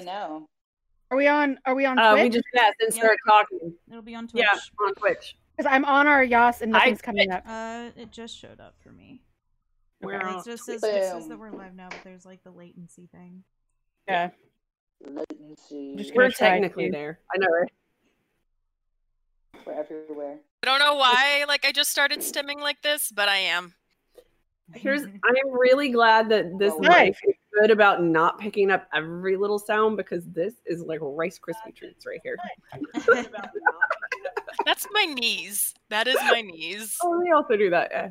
we know? Are we on? Are we on Uh, Twitch? we just met and Yeah. started talking. It'll be on Twitch. Yeah, on Twitch. Because I'm on our Yas and I nothing's coming up. Uh, it just showed up for me. We're It just Twitch. says, it says that we're live now, but there's like the latency thing. Yeah. Latency. Just We're technically to- there. I know, right? We're everywhere. I don't know why, like I just started stimming like this, but I am. Here's I'm really glad that this Oh, mic is good about not picking up every little sound because this is like Rice Krispie treats right here. That's my knees. That is my knees. oh, they also do that. Yeah.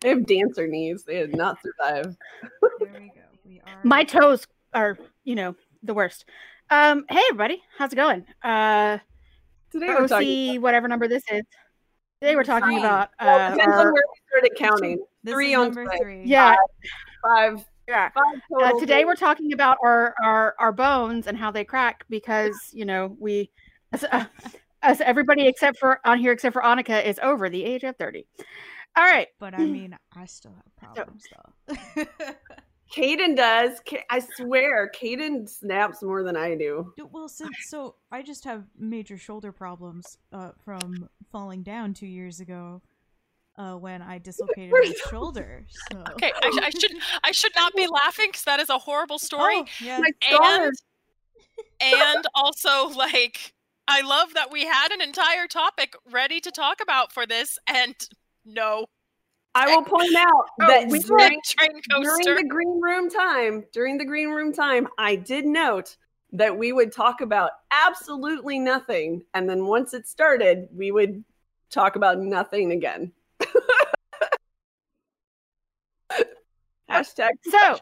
They have dancer knees. They did not survive. there we go. We are. My toes are, you know, the worst. Um, hey everybody, how's it going? Uh, Today we're OC, talking. whatever number this is. Today we're talking Three. about Well, uh, depends on where we started counting. This three on number Twitch. three. yeah, Five. Yeah. Uh, today we're talking about our, our our bones and how they crack because you know we, as, uh, as everybody except for on here except for Annika is over the age of thirty. All right, But I mean, I still have problems though. Caden does. I swear, Caden snaps more than I do. Dude, well, since so I just have major shoulder problems uh, from falling down two years ago uh, when I dislocated my shoulder. So. Okay, I, I should I should not be laughing because that is a horrible story. Oh, yeah. My and and also like I love that we had an entire topic ready to talk about for this, and no, I will point out Oh, that we during, train during the green room time, during the green room time, I did note that we would talk about absolutely nothing, and then once it started, we would talk about nothing again. Hashtag. so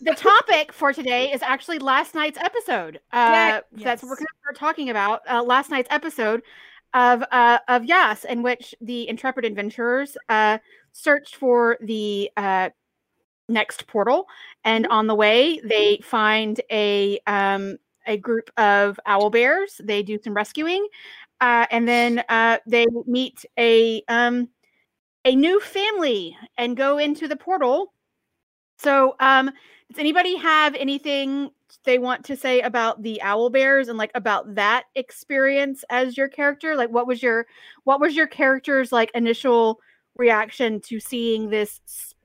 the topic for today is actually last night's episode. Uh, Yay. That's what we're going to start talking about. Uh, last night's episode of uh, of Yas, in which the intrepid adventurers uh, searched for the uh, next portal, and on the way they find a um, a group of owl bears. They do some rescuing, uh, and then uh, they meet a um, a new family and go into the portal. So, um, does anybody have anything they want to say about the owl bears and like about that experience as your character? Like, what was your what was your character's like initial reaction to seeing this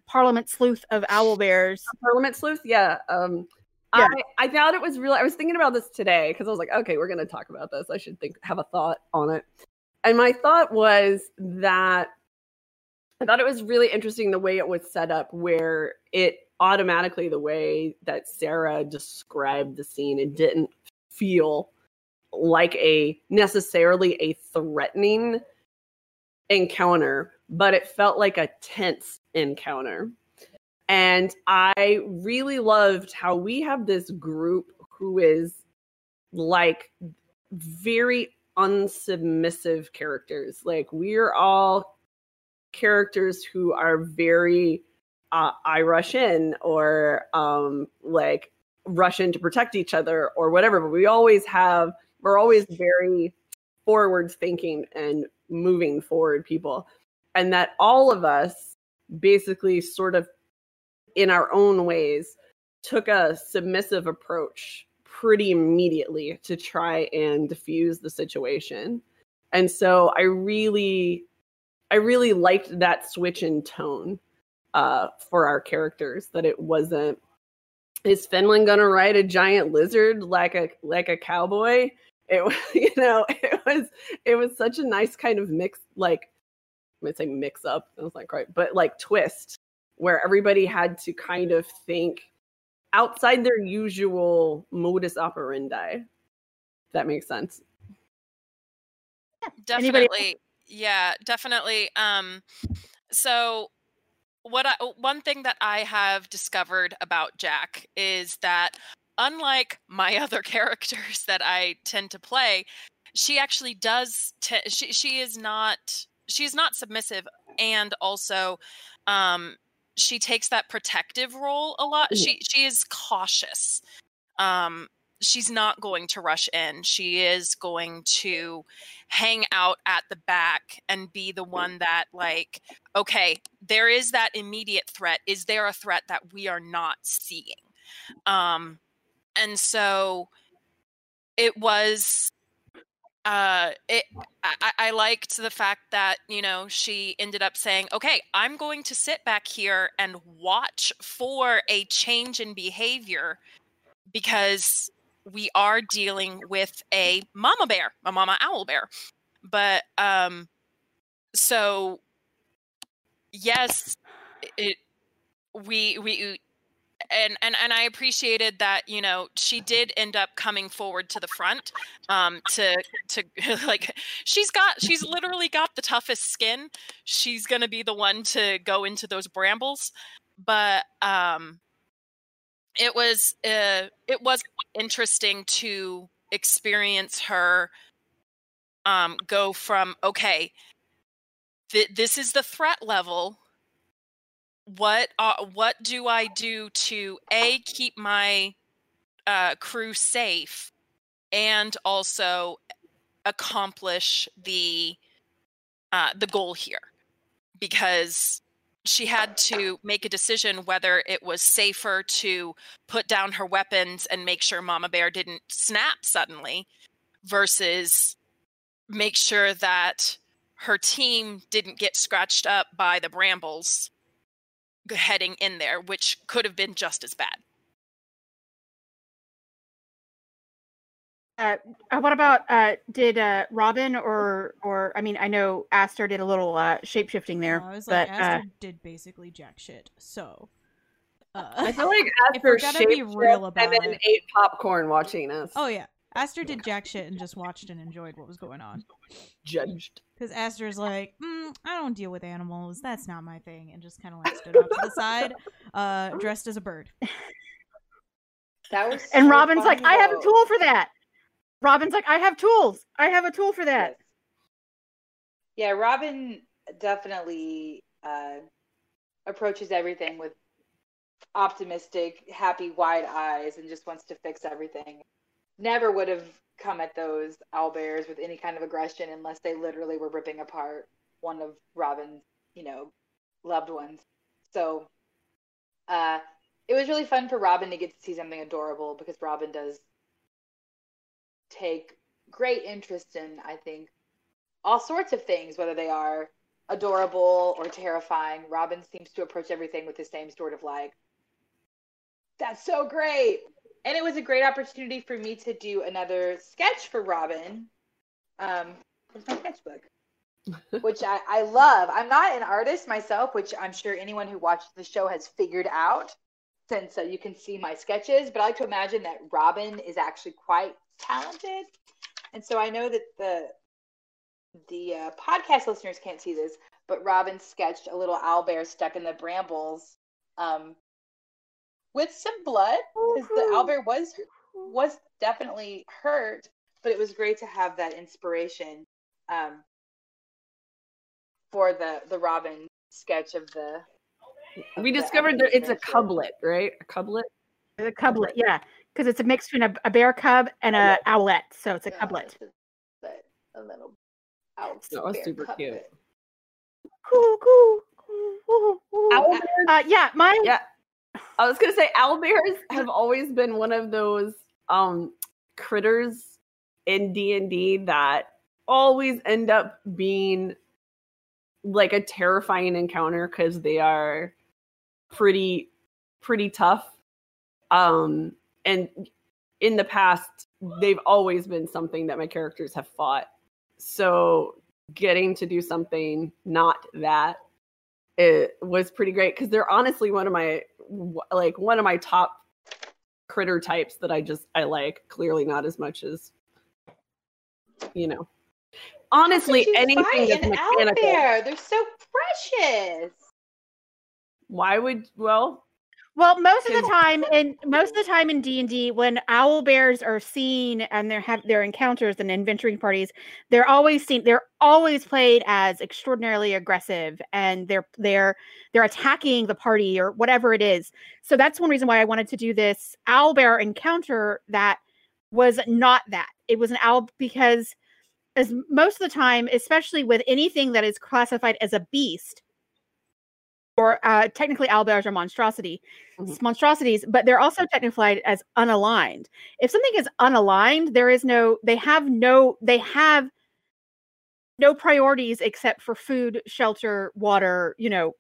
Parliament sleuth of owl bears? Parliament sleuth, yeah. Um, Yeah. I I thought it was real. I was thinking about this today because I was like, okay, we're gonna talk about this. I should think have a thought on it. And my thought was that I thought it was really interesting the way it was set up, where it automatically the way that Sarah described the scene, it didn't feel like a necessarily a threatening encounter, but it felt like a tense encounter. And I really loved how we have this group who is like very unsubmissive characters. Like we're all characters who are very uh, I rush in or um like rush in to protect each other or whatever, but we always have we're always very forward thinking and moving forward people. And that all of us basically sort of in our own ways took a submissive approach pretty immediately to try and diffuse the situation. And so I really I really liked that switch in tone uh for our characters that it wasn't is Finland gonna ride a giant lizard like a like a cowboy? It was you know, it was it was such a nice kind of mix like I'm gonna say mix up, I was like right, but like twist where everybody had to kind of think outside their usual modus operandi. If that makes sense. Anybody else? definitely yeah definitely um so what i one thing that i have discovered about jack is that unlike my other characters that i tend to play she actually does t- she she is not she is not submissive and also um she takes that protective role a lot. She she is cautious um she's not going to rush in. She is going to hang out at the back and be the one that like okay there is that immediate threat. Is there a threat that we are not seeing? Um and so it was uh it I, I liked the fact that you know she ended up saying okay i'm going to sit back here and watch for a change in behavior because we are dealing with a mama bear a mama owl bear. But um so yes it we we and and and I appreciated that you know she did end up coming forward to the front um to to like she's got she's literally got the toughest skin. She's going to be the one to go into those brambles. But um it was uh it was interesting to experience her um go from okay th- this is the threat level. What uh, what do I do to a keep my uh, crew safe and also accomplish the uh, the goal here? Because she had to make a decision whether it was safer to put down her weapons and make sure Mama Bear didn't snap suddenly versus make sure that her team didn't get scratched up by the brambles heading in there, which could have been just as bad. Uh, uh, what about uh, did uh, Robin or or I mean I know Aster did a little uh, shape shifting there, I was but like, uh, Aster did basically jack shit. So, uh, I feel like If Aster we're gonna be shaped real up and then it- ate popcorn watching us. oh yeah, Aster did jack shit and just watched and enjoyed what was going on. judged. Because Aster's like, mm, I don't deal with animals. That's not my thing, and just kind of like stood off to the side, uh, dressed as a bird. That was and Robin's like funny, I have a tool for that. Robin's like I have tools. I have a tool for that. Yeah, Robin definitely uh, approaches everything with optimistic, happy, wide eyes, and just wants to fix everything. Never would have come at those owlbears with any kind of aggression unless they literally were ripping apart one of Robin's, you know, loved ones. So, uh, it was really fun for Robin to get to see something adorable because Robin does take great interest in, I think, all sorts of things, whether they are adorable or terrifying. Robin seems to approach everything with the same sort of like, that's so great. And it was a great opportunity for me to do another sketch for Robin. Um, it's my sketchbook, which I, I love. I'm not an artist myself, which I'm sure anyone who watches the show has figured out since uh, you can see my sketches. But I like to imagine that Robin is actually quite talented. And so I know that the the uh, podcast listeners can't see this, but Robin sketched a little owl bear stuck in the brambles um, with some blood because the owl bear was was definitely hurt, but it was great to have that inspiration um, for the the Robin sketch of the. of We the discovered that it's a adventure. cublet, right? A cublet. A cublet, yeah, because it's a mix between a, a bear cub and a owlet, so it's a Yeah, cublet. it's a- but a little owl That was bear super cute. cublet. Coo, coo, coo, coo, coo. Owl Uh, uh, yeah, my Yeah. I was gonna say owl bears have always been one of those um critters in D and D that always end up being like a terrifying encounter because they are pretty pretty tough. Um and in the past they've always been something that my characters have fought. So getting to do something not that it was pretty great because they're honestly one of my like one of my top critter types that I just I like. Clearly not as much as you know. Honestly, anything that's an owl mechanical. They're so precious. Why would well? Well, most of the time, in most of the time in D and D, when owl bears are seen and they're have their encounters and adventuring parties, they're always seen. They're always played as extraordinarily aggressive, and they're they're they're attacking the party or whatever it is. So that's one reason why I wanted to do this owl bear encounter that was not that. It was an owl because, as most of the time, especially with anything that is classified as a beast, or uh, technically owlbears are monstrosity Mhm. monstrosities, but they're also technified as unaligned. If something is unaligned, there is no they have no they have no priorities except for food, shelter, water, you know,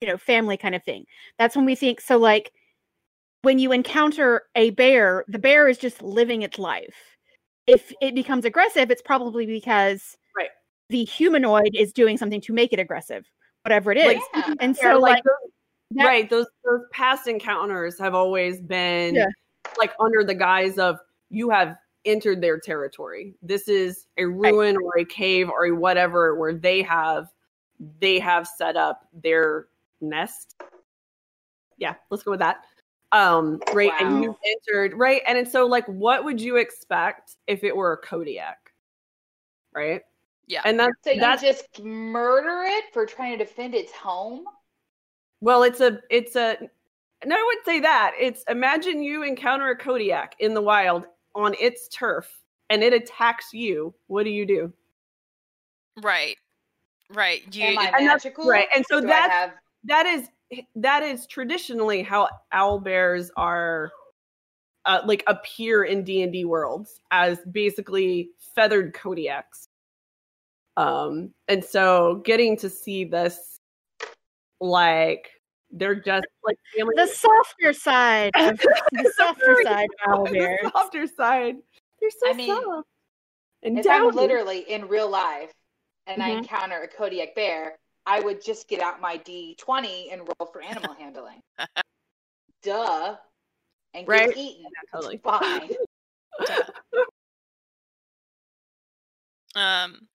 you know, family kind of thing. That's when we think so like when you encounter a bear, the bear is just living its life. If it becomes aggressive, it's probably because Right. the humanoid is doing something to make it aggressive, whatever it is. Like, Yeah. and Yeah, so like, like those, that- right those those past encounters have always been Yeah. like under the guise of you have entered their territory. This is a ruin or a cave or a whatever where they have they have set up their nest. Yeah let's go with that. Um right and you've entered right and it's so like what would you expect if it were a kodiak? Right Yeah. and that's So you just murder it for trying to defend its home? Well, it's a it's a no, I wouldn't say that. It's imagine you encounter a Kodiak in the wild on its turf and it attacks you. What do you do? Right. Right. You Am I and that's- magical? right, and so that that's- have That is that is traditionally how owl bears are uh, like appear in D&D worlds as basically feathered Kodiaks. Um and so getting to see this like they're just like family the softer side the softer side of the softer side. They're so I mean, soft. And if I'm literally in real life and I Mhm. encounter a Kodiak bear, I would just get out my D20 and roll for animal handling. Duh. And get Right? eaten. Yeah, totally. Fine. um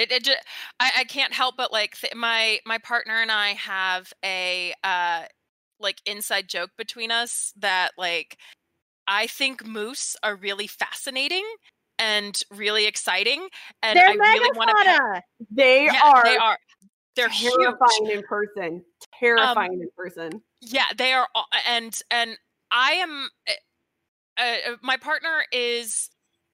it, it just I, I can't help but like th- my my partner and i have a uh like inside joke between us that like i think moose are really fascinating and really exciting and They're i really want to. They yeah are they are they're terrifying huge in person. Terrifying in person. yeah they are and and i am uh, uh, my partner is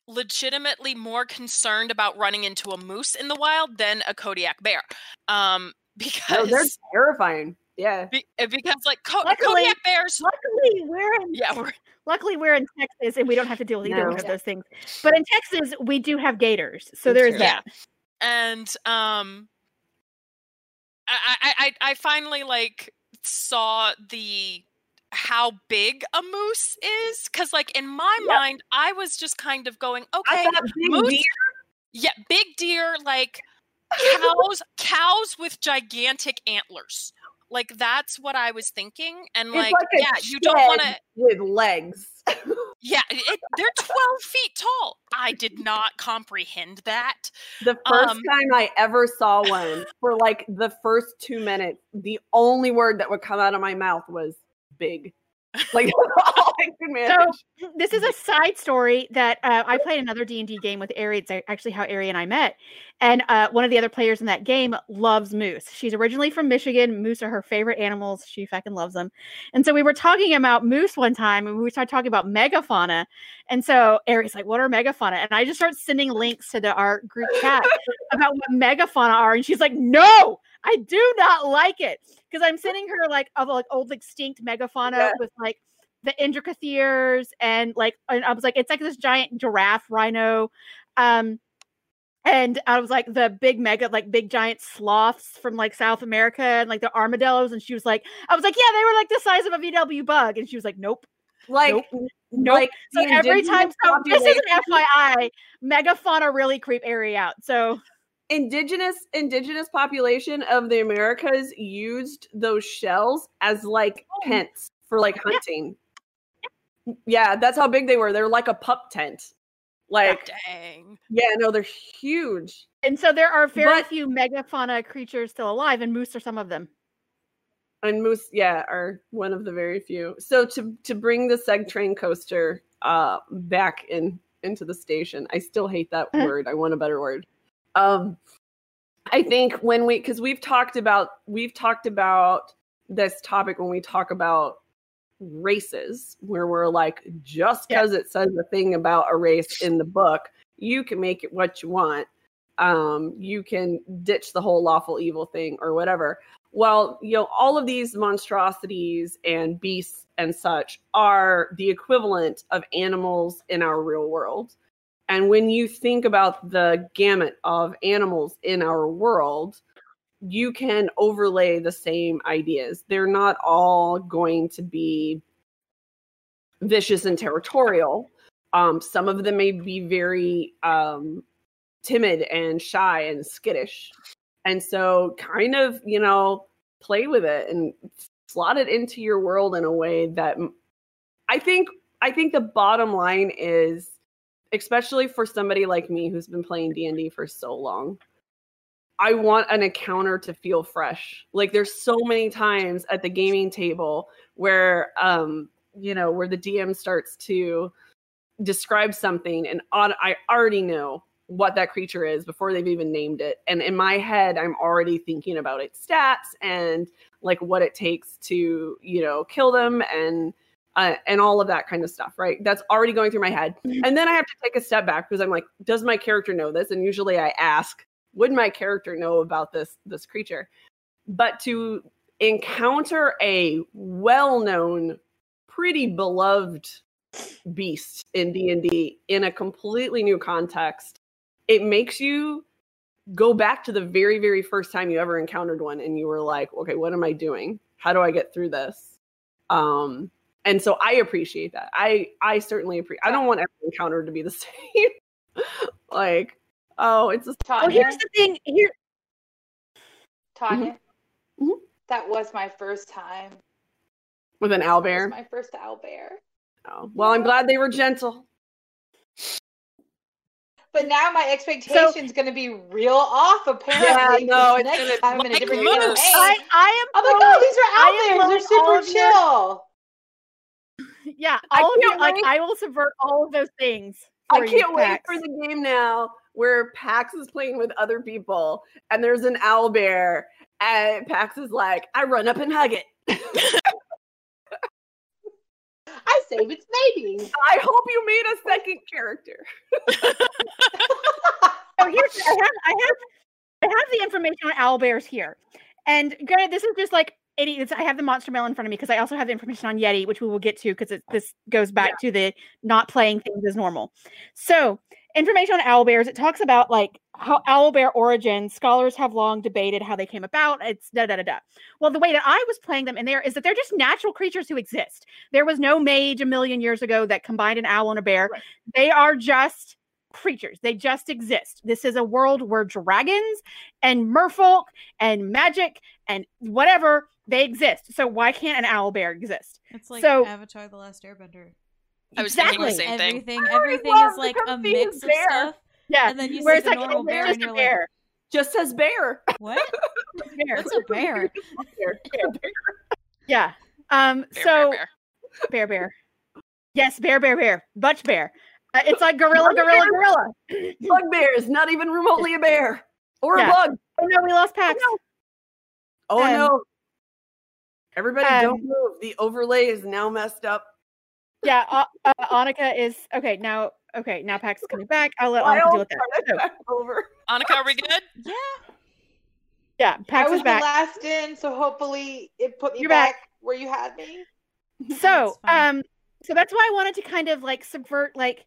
legitimately more concerned about running into a moose in the wild than a kodiak bear um No, because they're terrifying. Yeah. be, uh, because like co- Luckily- kodiak bears Luckily, we're in yeah we're, luckily we're in Texas and we don't have to deal with either No. one of those things. But in Texas, we do have gators, so there's true. that. and um I, I i i finally like saw the how big a moose is because like in my Yep. mind i was just kind of going okay big moose deer- yeah big deer like cows cows with gigantic antlers like that's what i was thinking and like, like yeah you don't want to with legs. yeah it, they're 12 feet tall i did not comprehend that The first Um, time I ever saw one, for like the first two minutes, the only word that would come out of my mouth was big. Like all I could manage. This is a side story that uh, I played another D and D game with Ari. It's actually how Ari and I met. And uh, one of the other players in that game loves moose. She's originally from Michigan. Moose are her favorite animals. She fucking loves them. And so we were talking about moose one time, and we started talking about megafauna. And so Ari's like, "What are megafauna?" And I just start sending links to the our group chat about what megafauna are, and she's like, "No, I do not like it," because I'm sending her like of like old extinct megafauna Yeah. with like the Indricotheres and like and I was like, it's like this giant giraffe rhino. Um and I was like the big mega like big giant sloths from like South America and like the armadillos. And she was like, I was like, yeah, they were like the size of a VW bug. And she was like, Nope. like, Nope. Nope. like So every time so this is an FYI, megafauna really creep out. So indigenous indigenous population of the Americas used those shells as like Oh. tents for like hunting. Yeah, that's how big they were. They're like a pup tent. Like, dang yeah, no, they're huge. and so there are very But- few megafauna creatures still alive, and moose are some of them. And moose, yeah, are one of the very few. So to to bring the seg train coaster uh back in into the station, I still hate that word. I want a better word. Um I think when we because we've talked about we've talked about this topic when we talk about races, where we're like, just Yeah. because it says a thing about a race in the book, you can make it what you want. Um, you can ditch the whole lawful evil thing or whatever well, you know, all of these monstrosities and beasts and such are the equivalent of animals in our real world. And when you think about the gamut of animals in our world, you can overlay the same ideas. They're not all going to be vicious and territorial. Um, some of them may be very um, timid and shy and skittish. And so, kind of, you know, play with it and slot it into your world in a way that I think I think the bottom line is especially for somebody like me who's been playing D&D for so long. I want an encounter to feel fresh. Like there's so many times at the gaming table where um you know where the DM starts to describe something and on, I already know what that creature is before they've even named it. And in my head, I'm already thinking about its stats and like what it takes to, you know, kill them and uh, and all of that kind of stuff, right? That's already going through my head. Mm-hmm. And then I have to take a step back because I'm like, does my character know this? And usually I ask, would my character know about this this creature? But to encounter a well-known, pretty beloved beast in D&D in a completely new context, it makes you go back to the very very first time you ever encountered one and you were like, okay, what am I doing? How do I get through this? Um and so I appreciate that. I I certainly appreciate. I don't want every encounter to be the same. like, oh, it's a. Oh, here's the thing. Here, Tanya, mm-hmm. Mm-hmm. that was my first time with an owl bear My first owlbear. Oh well, I'm glad they were gentle. But now my expectation's so, going to be real off. Apparently, yeah, no, it's next time in a different I, I am. I'm like, oh, these are owlbears. They're super chill yeah, all of you, like I will subvert all of those things. I can't you, wait for the game now where Pax is playing with other people and there's an owl bear and Pax is like, I run up and hug it. I save its baby. I hope you made a second character. oh, here's I have I have I have the information on owl bears here. And granted, this is just like idiots. I have the Monster Manual in front of me because I also have the information on Yeti, which we will get to because this goes back yeah. to the not playing things as normal. So, information on owl bears. It talks about like how owl bear origins. Scholars have long debated how they came about. It's da da da da. Well, the way that I was playing them in there is that they're just natural creatures who exist. There was no mage a million years ago that combined an owl and a bear. Right. They are just creatures. They just exist. This is a world where dragons and merfolk and magic and whatever they exist. So why can't an owl bear exist? It's like so, Avatar: The Last Airbender. I was exactly. thinking the same everything, thing. Everything is like a mix of stuff. Yeah, and then you see the like, normal bear, and you're bear. like, just says bear. What? bear. What's a bear? bear, bear, bear. Yeah. Um. Bear, so bear, bear, bear. Yes, bear, bear, bear. Butch bear. Uh, it's like gorilla, gorilla, gorilla. Bugbear is not even remotely a bear or yeah. a bug. Oh no, we lost Pax. Oh no. Oh, um, no. Everybody, um, don't move. The overlay is now messed up. Yeah, uh, uh, Annika is okay now. Okay, now Pax is coming back. I'll let Annika deal with that. So. Over. Annika, are we good? Yeah. Yeah, Pax I was is back. the last in, so hopefully it put me You're back, back where you had me. So, um, so that's why I wanted to kind of like subvert like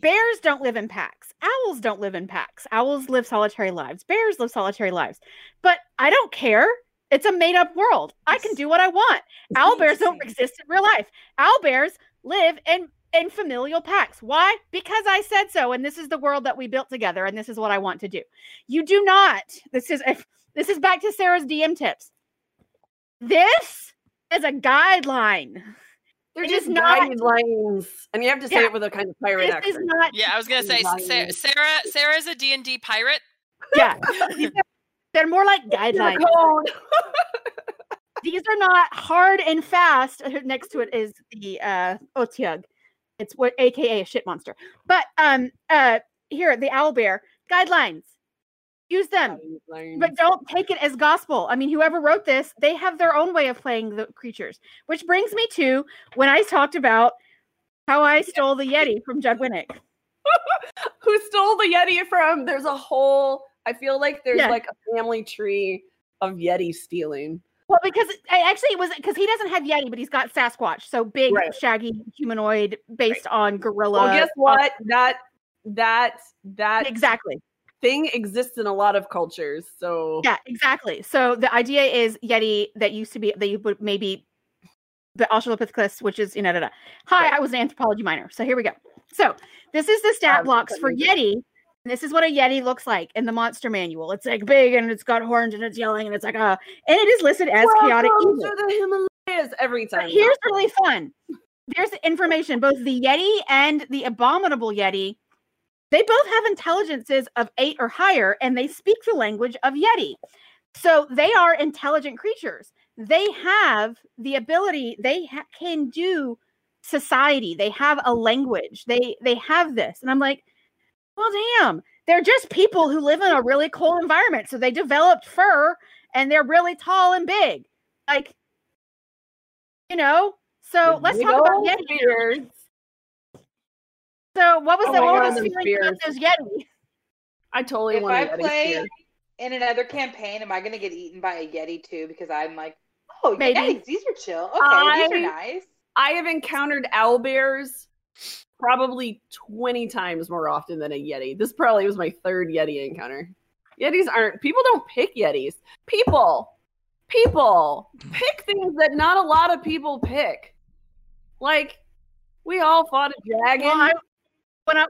bears don't live in packs. Owls don't live in packs. Owls live solitary lives. Bears live solitary lives. But I don't care it's a made up world. I can do what I want. Owl bears don't exist in real life. Owl bears live in in familial packs. Why? Because I said so, and this is the world that we built together, and this is what I want to do. You do not. This is if this is back to Sarah's DM tips. This is a guideline. They're it just not guidelines, and you have to say yeah, it with a kind of pirate this accent. Not, yeah, I was gonna say Sarah. Sarah is a D and D pirate. Yeah, they're more like guidelines. These are not hard and fast. Next to it is the uh Otyugh. It's what aka a shit monster. But um uh here, the owl bear guidelines. Use them. Guidelines. But don't take it as gospel. I mean, whoever wrote this, they have their own way of playing the creatures. Which brings me to when I talked about how I stole the Yeti from Judd Winick. Who stole the Yeti from? There's a whole I feel like there's yeah. like a family tree of Yeti stealing. Well, because actually it was because he doesn't have Yeti, but he's got Sasquatch, so big, Right. shaggy humanoid based on gorilla. Well, guess uh, what? That that that Exactly. thing exists in a lot of cultures. So Yeah, exactly. So the idea is Yeti that used to be that you would maybe the Australopithecus, which is you know, da, da. hi, Right. I was an anthropology minor. So here we go. So this is the stat blocks for. Yeti. This is what a Yeti looks like in the monster manual. It's like big and it's got horns and it's yelling and it's like a and it is listed as chaotic Welcome evil. to the Himalayas every But time. here's really fun. There's information. Both the Yeti and the abominable Yeti, they both have intelligences of eight or higher, and they speak the language of Yeti. So they are intelligent creatures. They have the ability. They ha- can do society. They have a language. They they have this, and I'm like, well, damn. They're just people who live in a really cold environment. So they developed fur, and they're really tall and big. Like, you know. So let's Big talk about old Yeti. beards. So what was Oh the my what God, was them feeling about those Yeti? I totally If want I to play in another campaign, am I going to get eaten by a Yeti too? Because I'm like, oh, Maybe. Yetis, these are chill. Okay, these are nice. I have encountered owl bears probably 20 times more often than a Yeti. This probably was my third Yeti encounter. Yetis aren't, people don't pick Yetis. People, people pick things that not a lot of people pick. Like, we all fought a dragon. Well, I, when I,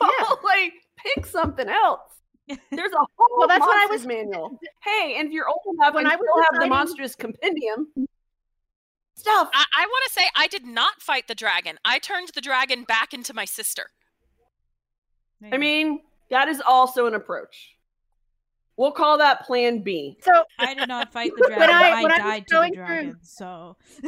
Well, like, pick something else. There's a whole Well, that's what I was- manual. Hey, and if you're old enough When and I still have the monstrous compendium stuff. I, I want to say I did not fight the dragon. I turned the dragon back into my sister. I mean, that is also an approach. We'll call that Plan B. so I did not fight the dragon. When I- I, when I was died to the going through- dragon. So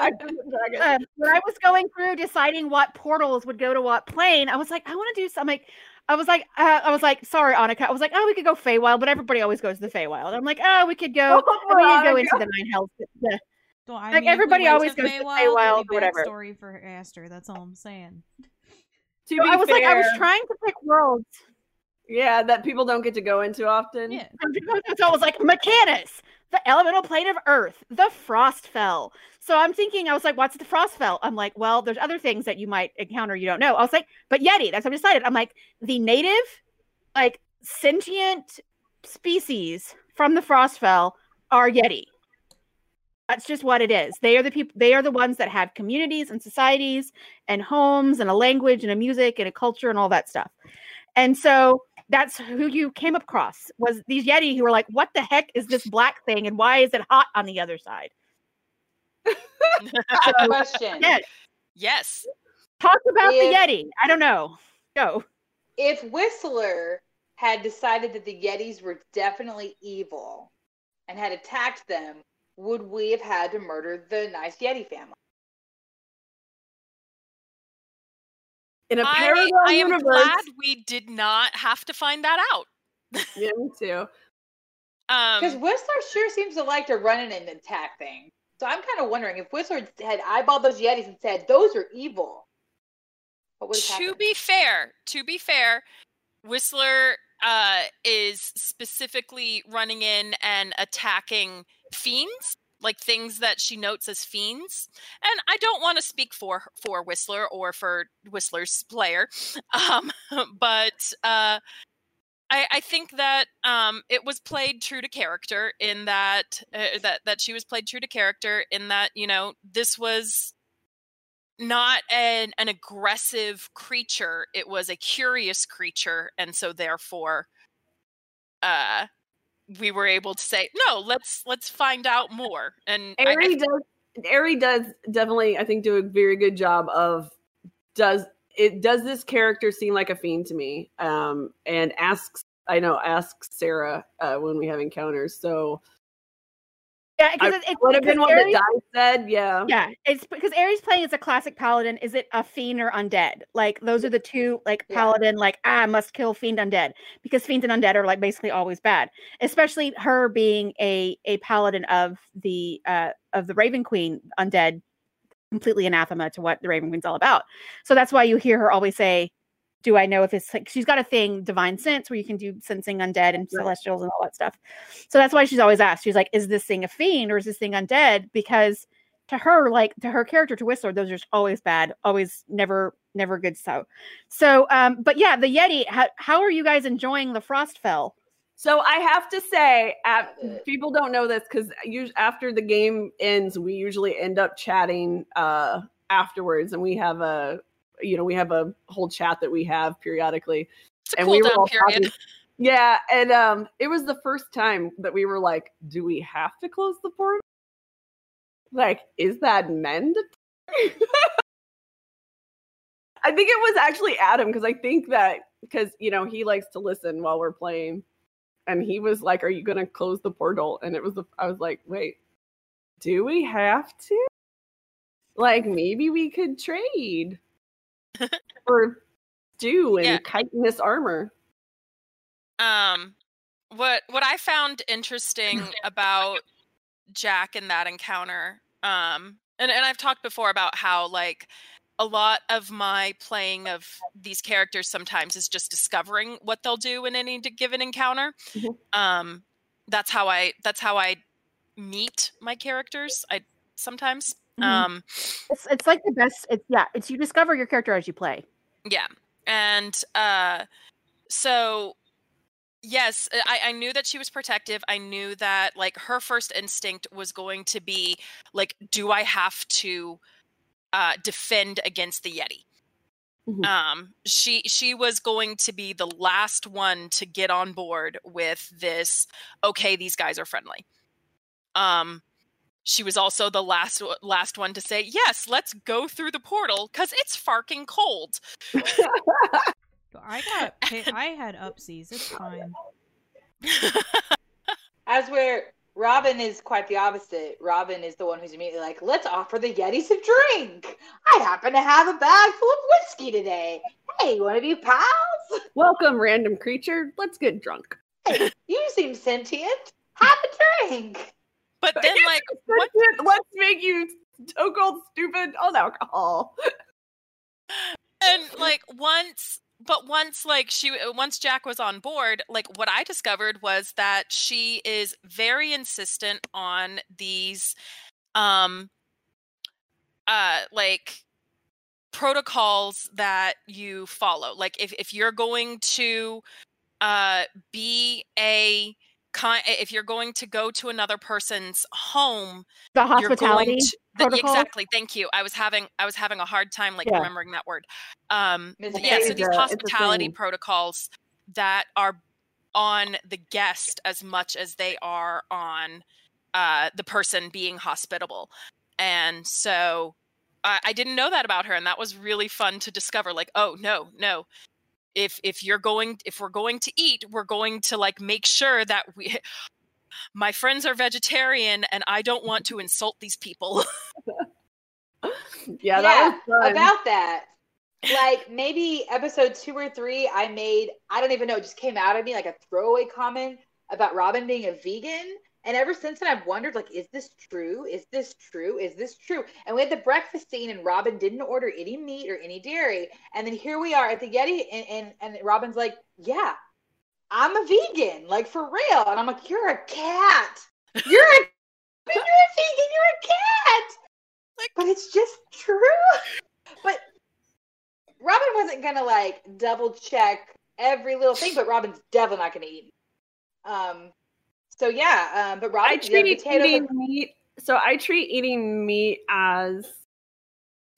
I the dragon. um, when I was going through deciding what portals would go to what plane, I was like, I want to do something. Like, I was like, uh, I was like, sorry, Annika. I was like, oh, we could go Feywild, but everybody always goes to the Feywild. I'm like, oh, we could go. Oh, we could go into the nine hells. The- Well, I Like, mean, if we everybody always to goes to Feywild, Feywild there'd be or whatever. backstory for Aster. That's all I'm saying. To So be I was like, I was trying to pick worlds. Yeah, that people don't get to go into often. Yeah. So I was like, Mechanus, the elemental plane of Earth, the Frostfell. So I'm thinking, I was like, what's the Frostfell? I'm like, well, there's other things that you might encounter you don't know. I was like, but Yeti, that's what I decided. I'm like, the native, like sentient species from the Frostfell are Yeti. That's just what it is. They are the people, they are the ones that have communities and societies and homes and a language and a music and a culture and all that stuff. And so that's who you came across was these Yeti who were like, what the heck is this black thing and why is it hot on the other side? Question. Yeah, Yes. talk about If- the Yeti. I don't know. Go. If Whistler had decided that the Yetis were definitely evil and had attacked them, would we have had to murder the nice Yeti family? In a I, parallel I am universe. glad we did not have to find that out. Yeah, me too. Because Um, Whistler sure seems to like to run in and attack things. So I'm kind of wondering if Whistler had eyeballed those Yetis and said, those are evil. What would to happened? be fair, to be fair, Whistler uh, is specifically running in and attacking fiends, like things that she notes as fiends. And I don't want to speak for for Whistler or for Whistler's player, um, but uh, I, I think that um, it was played true to character in that uh, that that she was played true to character in that you know this was not an an aggressive creature it was a curious creature and so therefore uh we were able to say no let's let's find out more. And Ari does Ari does definitely I think do a very good job of does it does this character seem like a fiend to me? Um and asks I know asks Sarah uh, when we have encounters. So Yeah, because it would have been what the Ares- die said yeah Yeah, it's because Ari's playing as a classic paladin. Is it a fiend or undead? Like those are the two like Yeah. paladin, like ah, must kill fiend undead because fiends and undead are like basically always bad. Especially her being a a paladin of the uh of the Raven Queen undead, completely anathema to what the Raven Queen's all about. So that's why you hear her always say, do I know if it's like she's got a thing, divine sense, where you can do sensing undead and Right. celestials and all that stuff. So that's why she's always asked. She's like, is this thing a fiend or is this thing undead? Because to her, like to her character, to Whistler, those are always bad, always never, never good. So, so, um, but yeah, the Yeti. How, how are you guys enjoying the Frostfell? So I have to say, at, people don't know this because after the game ends, we usually end up chatting uh, afterwards, and we have a, you know, we have a whole chat that we have periodically. And cool we were all period. talking- Yeah, and um, it was the first time that we were like, "Do we have to close the portal? Like, is that mandatory?" I think it was actually Adam because I think that because you know he likes to listen while we're playing, and he was like, "Are you gonna close the portal?" And it was the I was like, "Wait, do we have to? Like, maybe we could trade for stew and Yeah. chitinous armor." Um, what what I found interesting about Jack in that encounter, um, and and I've talked before about how like a lot of my playing of these characters sometimes is just discovering what they'll do in any given encounter. Mhm. Um, that's how I that's how I meet my characters. I sometimes. Mhm. Um, It's it's like the best. It's yeah. It's you discover your character as you play. Yeah. And uh so yes, uh, I, I knew that she was protective. I knew that like her first instinct was going to be like, do I have to uh defend against the Yeti? Mhm. Um she she was going to be the last one to get on board with this, okay, these guys are friendly. Um she was also the last last one to say, "Yes, let's go through the portal cuz it's farking cold." I got pa- I had upsies. It's fine. As where Robin is quite the opposite. Robin is the one who's immediately like, let's offer the Yetis a drink. I happen to have a bag full of whiskey today. Hey, you want to be pals? Welcome, random creature. Let's get drunk. Hey, you seem sentient. Have a drink. But then, like, what? Let's make you so called stupid on alcohol. And like once, but once, like she, once Jack was on board, like what I discovered was that she is very insistent on these, um, uh, like protocols that you follow. Like if if you're going to, uh, be a kind, if you're going to go to another person's home, The you're hospitality. going to, the- exactly thank you i was having i was having a hard time like Yeah. remembering that word um Miss yeah so these it's a hospitality thing. protocols that are on the guest as much as they are on uh the person being hospitable and so I, I didn't know that about her and that was really fun to discover like oh no no if if you're going if we're going to eat we're going to like make sure that we my friends are vegetarian and i don't want to insult these people Yeah, that was fun. about that. Like maybe episode two or three, I made, I don't even know, it just came out of me like a throwaway comment about Robin being a vegan. And ever since then, I've wondered, like, is this true? Is this true? Is this true? And we had the breakfast scene, and Robin didn't order any meat or any dairy. And then here we are at the Yeti, and, and, and Robin's like, yeah, I'm a vegan, like for real. And I'm like, you're a cat. You're a, you're a vegan. You're a cat. Like- but it's just true. But Robin wasn't gonna like double check every little thing, but Robin's definitely not gonna eat. Um. So yeah. Um. But Robin, I treat eating meat. So I treat eating meat as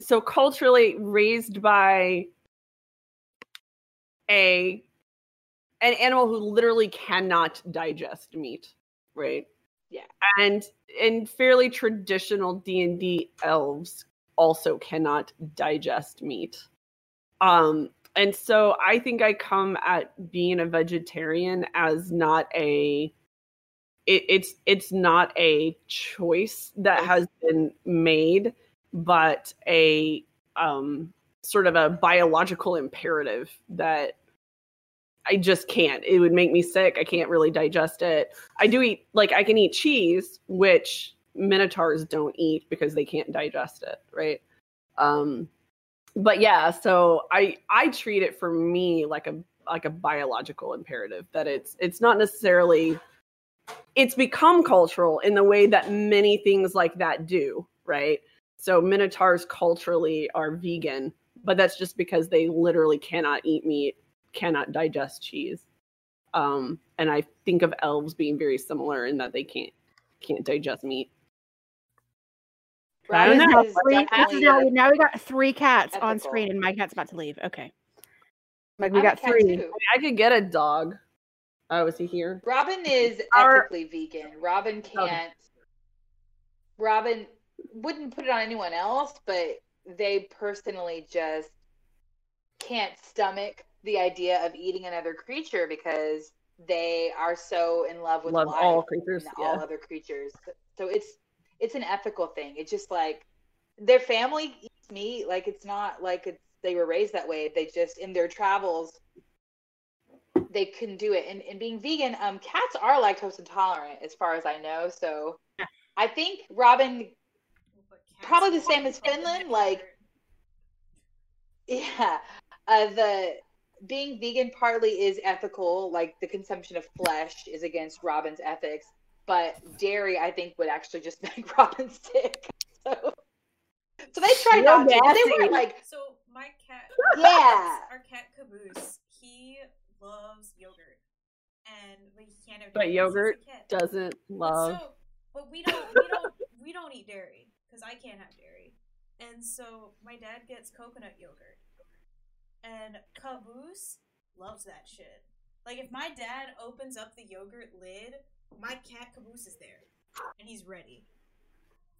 so culturally raised by a an animal who literally cannot digest meat, right? Yeah. And in fairly traditional D and D elves also cannot digest meat. Um, and so I think I come at being a vegetarian as not a it, it's it's not a choice that has been made, but a um, sort of a biological imperative that I just can't. It would make me sick. I can't really digest it. I do eat like I can eat cheese, which minotaurs don't eat because they can't digest it, right? Um, but yeah, so I I treat it for me like a like a biological imperative that it's it's not necessarily it's become cultural in the way that many things like that do, right? So minotaurs culturally are vegan, but that's just because they literally cannot eat meat, cannot digest cheese. Um, and I think of elves being very similar in that they can't can't digest meat. Right. don't Now, three- this is now, now we got three cats on ethical. screen, and my cat's about to leave. Okay. Like we I'm got cat three. too. I could get a dog. Oh, is he here? Robin is Our- ethically vegan. Robin can't. Robin wouldn't put it on anyone else, but they personally just can't stomach the idea of eating another creature because they are so in love with Love life all creatures. Yeah. all other creatures. So it's it's an ethical thing. It's just like their family eats meat. Like it's not like it's they were raised that way. They just in their travels they couldn't do it. And, and being vegan, um, cats are lactose intolerant as far as I know. So Yeah. I think Robin, Probably the same as Finland, like- yeah, uh, the being vegan partly is ethical. Like the consumption of flesh is against Robin's ethics, but dairy I think would actually just make Robin sick. So, so they tried Real not to. but They weren't like So my cat, yeah. our cat Caboose, he loves yogurt, and but he can't have. But dairy 'cause he's a yogurt. Doesn't love. so, but we don't, we don't, we don't eat dairy because I can't have dairy, and so my dad gets coconut yogurt, and Caboose loves that shit. Like if my dad opens up the yogurt lid, my cat Caboose is there, and he's ready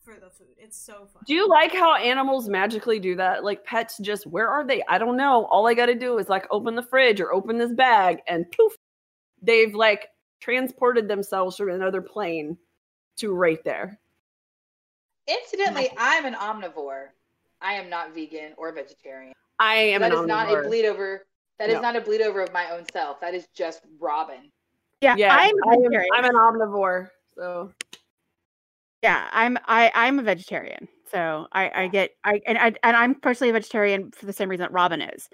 for the food. It's so fun. Do you like how animals magically do that? Like pets just where are they? I don't know. All I got to do is like open the fridge or open this bag and poof. They've like transported themselves from another plane to right there. Incidentally, I'm an omnivore. I am not vegan or vegetarian. I am That an is not a bleed over. That is No. not a bleed over of my own self. That is just Robin. Yeah, Yeah, I'm a I am. I'm an omnivore. So yeah, I'm I I'm a vegetarian. So I I get I and I and I'm personally a vegetarian for the same reason that Robin is.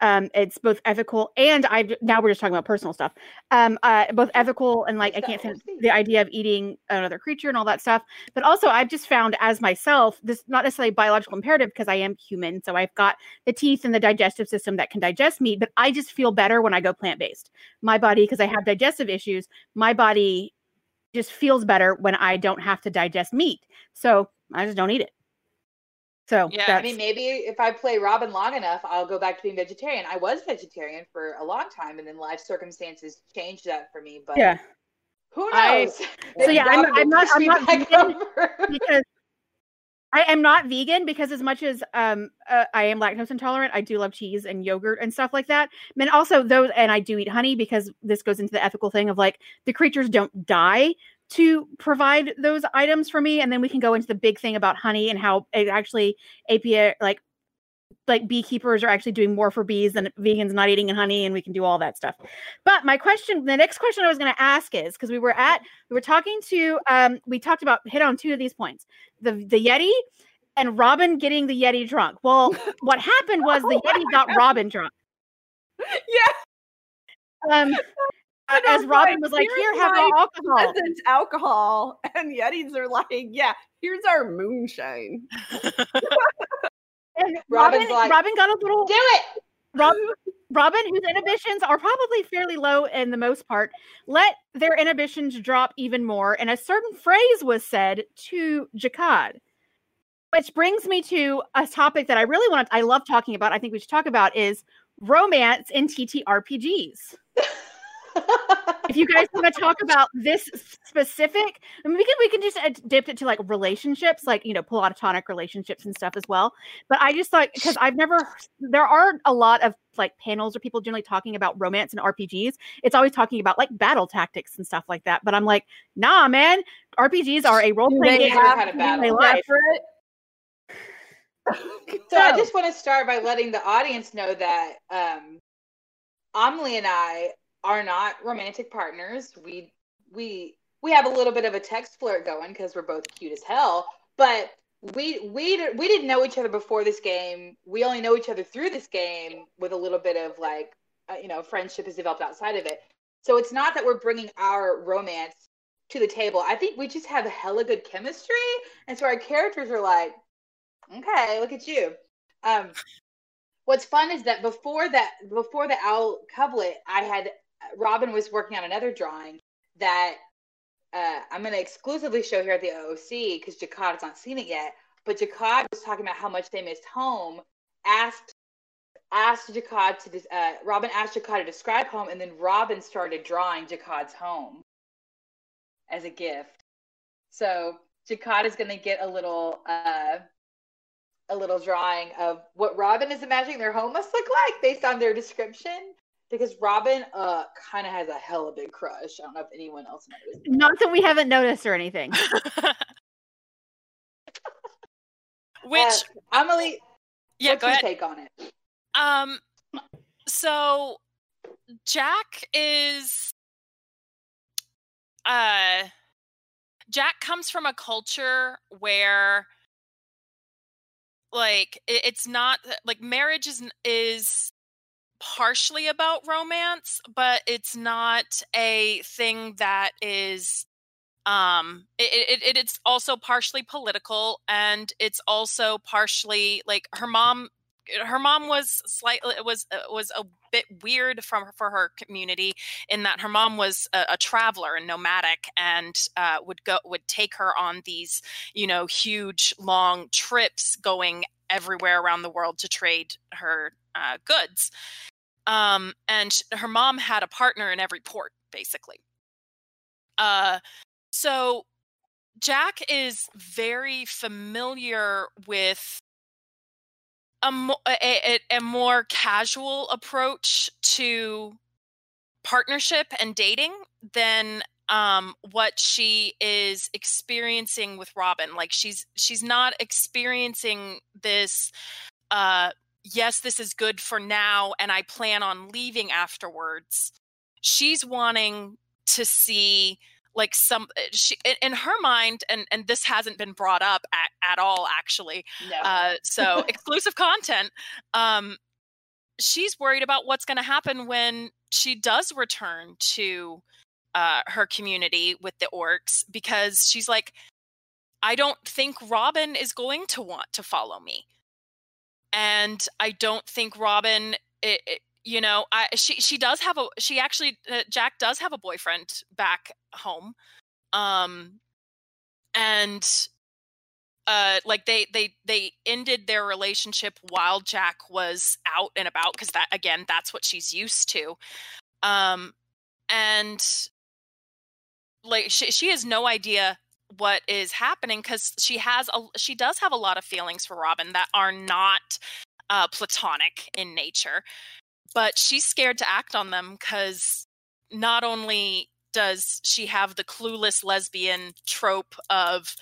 Um, it's both ethical and I now we're just talking about personal stuff. Um, uh, both ethical and like I can't stand the idea of eating another creature and all that stuff. But also I've just found as myself this not necessarily biological imperative because I am human, so I've got the teeth and the digestive system that can digest meat. But I just feel better when I go plant based. My body because I have digestive issues. My body just feels better when I don't have to digest meat. So I just don't eat it. So Yeah, I I mean, maybe if I play Robin long enough, I'll go back to being vegetarian. I was vegetarian for a long time, and then life circumstances changed that for me. But yeah, who I- knows? So yeah, I'm- I'm not- I'm not vegan because I am not vegan because as much as um uh, I am lactose intolerant, I do love cheese and yogurt and stuff like that. And also those, and I do eat honey because this goes into the ethical thing of like the creatures don't die to provide those items for me, and then we can go into the big thing about honey and how it actually apia like like beekeepers are actually doing more for bees than vegans not eating and honey and we can do all that stuff. But my question the next question i was going to ask is because we were at we were talking to um we talked about hit on two of these points the the yeti and robin getting the yeti drunk. Well what happened was the Oh yeti got robin drunk. Yeah, um as robin was like "Here's here have alcohol. present alcohol, and Yetis are like, yeah, here's our moonshine. And Robin's robin like, robin got a little Do it. Rob, Robin, whose inhibitions are probably fairly low in the most part, let their inhibitions drop even more. And a certain phrase was said to Jakad, which brings me to a topic that I really want to, I love talking about. I think we should talk about is romance in TTRPGs. If you guys want to talk about this specific, I mean, we can we can just uh, dip it to like relationships, like you know, platonic relationships and stuff as well. But I just thought because I've never there are a lot of like panels or people generally talking about romance and RPGs. It's always talking about like battle tactics and stuff like that. But I'm like, nah, man, RPGs are a role Do playing they game. have where to you battle? play life. So I just want to start by letting the audience know that um, Amelie and I are not romantic partners. We we we have a little bit of a text flirt going because we're both cute as hell. But we we we didn't know each other before this game. We only know each other through this game with a little bit of like uh, you know friendship has developed outside of it. So it's not that we're bringing our romance to the table. I think we just have hella good chemistry, and so our characters are like, okay, look at you. Um, what's fun is that before that before the owl couplet, I had Robin was working on another drawing that uh, I'm going to exclusively show here at the OOC because Jakad has not seen it yet. But Jakad was talking about how much they missed home. Asked asked Jakad to uh, Robin asked Jakad to describe home, and then Robin started drawing Jakad's home as a gift. So Jakad is going to get a little uh, a little drawing of what Robin is imagining their home must look like based on their description. Because Robin uh kind of has a hella big crush. I don't know if anyone else noticed. Not that we haven't noticed or anything. Which Uh, Emily, yeah, what's go your ahead. take on it? Um, so Jack is, uh, Jack comes from a culture where, like, it, it's not like marriage is is partially about romance, but it's not a thing that is um it, it it's also partially political and it's also partially like her mom her mom was slightly was uh, was a bit weird from for her community in that her mom was a, a traveler and nomadic and uh, would go would take her on these you know huge long trips going everywhere around the world to trade her uh, goods um, and her mom had a partner in every port basically. Uh, so Jack is very familiar with a, mo- a, a, a more casual approach to partnership and dating than um what she is experiencing with Robin. Like she's she's not experiencing this uh yes this is good for now and I plan on leaving afterwards she's wanting to see like some uh, she in- in her mind and and this hasn't been brought up at, at all actually No. uh, so exclusive content. Um, she's worried about what's going to happen when she does return to uh, her community with the orcs because she's like, I don't think Robin is going to want to follow me, and I don't think Robin. It, it, you know, I she she does have a she actually uh, Jack does have a boyfriend back home, um, and uh like they they they ended their relationship while Jack was out and about because that again that's what she's used to um and like she she has no idea what is happening cuz she has a she does have a lot of feelings for Robin that are not uh platonic in nature but she's scared to act on them cuz not only does she have the clueless lesbian trope of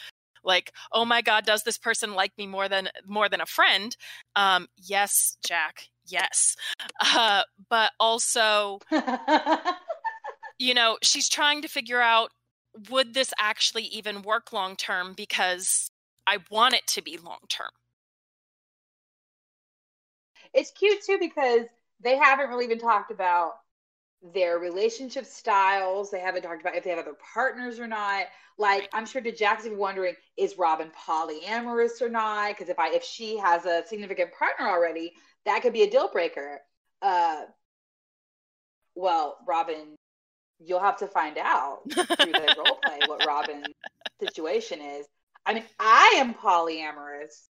like oh my god does this person like me more than more than a friend? Um yes jack yes. Uh but also you know she's trying to figure out would this actually even work long term because i want it to be long term it's cute too because they haven't really even talked about their relationship styles. They haven't talked about if they have other partners or not. Like. I'm sure to Jackson wondering, is Robin polyamorous or not? Because if I if she has a significant partner already, that could be a deal breaker. Uh well, Robin, you'll have to find out through the role play what Robin's situation is. I mean, I am polyamorous.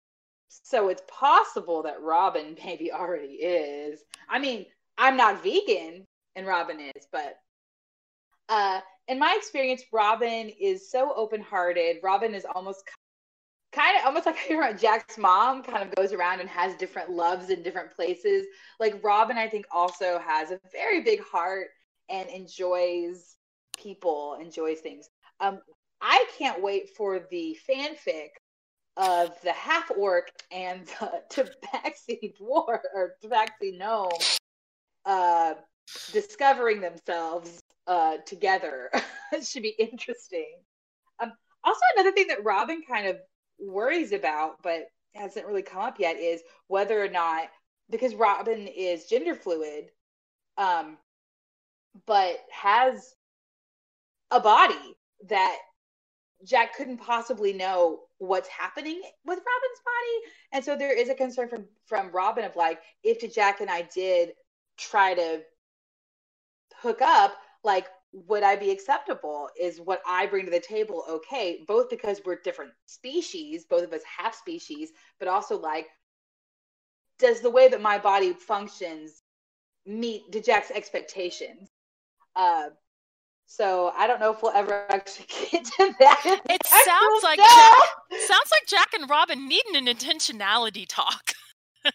So it's possible that Robin maybe already is. I mean, I'm not vegan and Robin is, but uh in my experience, Robin is so open-hearted. Robin is almost kind of almost like Jack's mom kind of goes around and has different loves in different places. Like Robin, I think also has a very big heart and enjoys people, enjoys things. Um, I can't wait for the fanfic of the half orc and the tabaxi dwarf or tabaxi gnome uh, discovering themselves uh, together. it should be interesting. Um, also, another thing that Robin kind of worries about, but hasn't really come up yet, is whether or not because Robin is gender fluid, um, but has a body that Jack couldn't possibly know what's happening with Robin's body. And so there is a concern from from Robin of like, if Jack and I did try to hook up, like would I be acceptable? Is what I bring to the table okay? Both because we're different species, both of us have species, but also like, does the way that my body functions meet Jack's expectations? Uh, so I don't know if we'll ever actually get to that. It sounds like. Jack, sounds like Jack and Robin need an intentionality talk.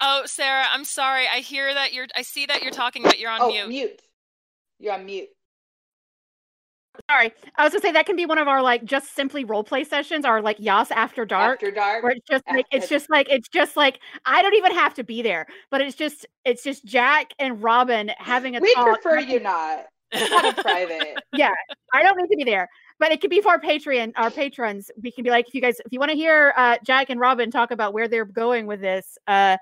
Oh, Sarah, I'm sorry. I hear that you're. I see that you're talking, but you're on oh, mute. mute. You're on mute. Sorry, I was gonna say that can be one of our like just simply role play sessions, or like Yas after dark, After dark. where it's just like it's just like it's just like I don't even have to be there, but it's just it's just Jack and Robin having a We talk. prefer you not. Kind private. Yeah. I don't need to be there, but it could be for our Patreon, our patrons. We can be like, if you guys, if you want to hear uh, Jack and Robin talk about where they're going with this, uh,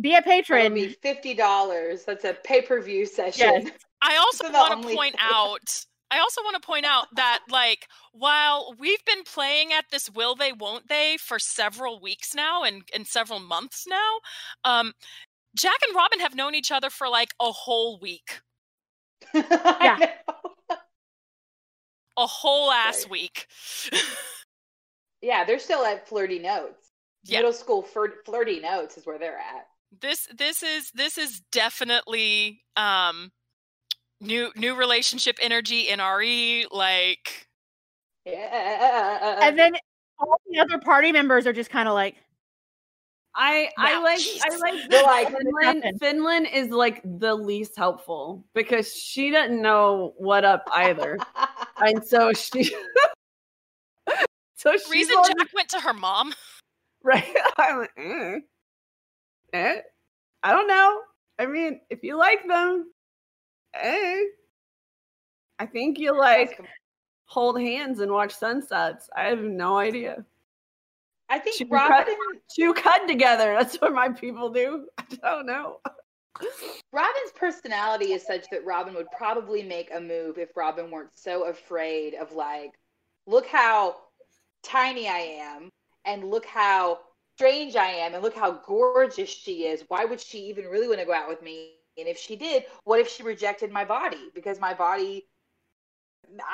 be a It'll patron. be fifty dollars. That's a pay per view session. Yes. I also want to point thing- out. I also want to point out that, like, while we've been playing at this will they, won't they for several weeks now and, and several months now, um, Jack and Robin have known each other for like a whole week, yeah. a whole ass Right. week. Yeah, they're still at flirty notes. Yeah. Middle school flirt- flirty notes is where they're at. this this is this is definitely um new new relationship energy NRE like Yeah. and then all the other party members are just kind of like, I I like jeez. I like They're like, Finland. nothing. Finland is like the least helpful because she doesn't know what up either, and so she. so she's reason on- Jack went to her mom. right. I'm like, eh, eh, I don't know. I mean, if you like them, eh, I think you like hold hands and watch sunsets. I have no idea. I think we Robin Chew cud together. That's what my people do. I don't know. Robin's personality is such that Robin would probably make a move if Robin weren't so afraid of like, look how tiny I am, and look how strange I am, and look how gorgeous she is. Why would she even really want to go out with me? And if she did, what if she rejected my body? Because my body,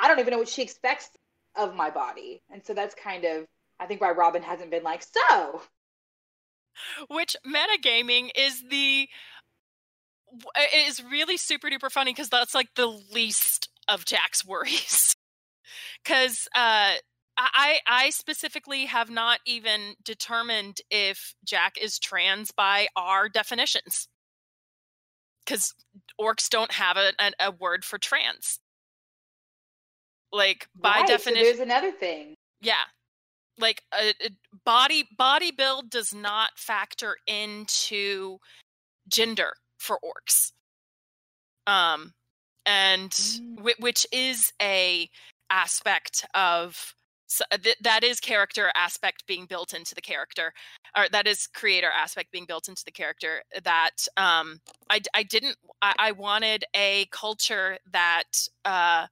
I don't even know what she expects of my body. And so that's kind of, I think, why Robin hasn't been like, so. which metagaming is the is really super duper funny because that's like the least of Jack's worries. Because uh, I I specifically have not even determined if Jack is trans by our definitions. Because orcs don't have a, a, a word for trans. Like by Right, so definition, there's another thing. yeah like a, a body body build does not factor into gender for orcs um and Mm. whi- which is a aspect of so th- that is character aspect being built into the character or that is creator aspect being built into the character that um i i didn't I, I wanted a culture that uh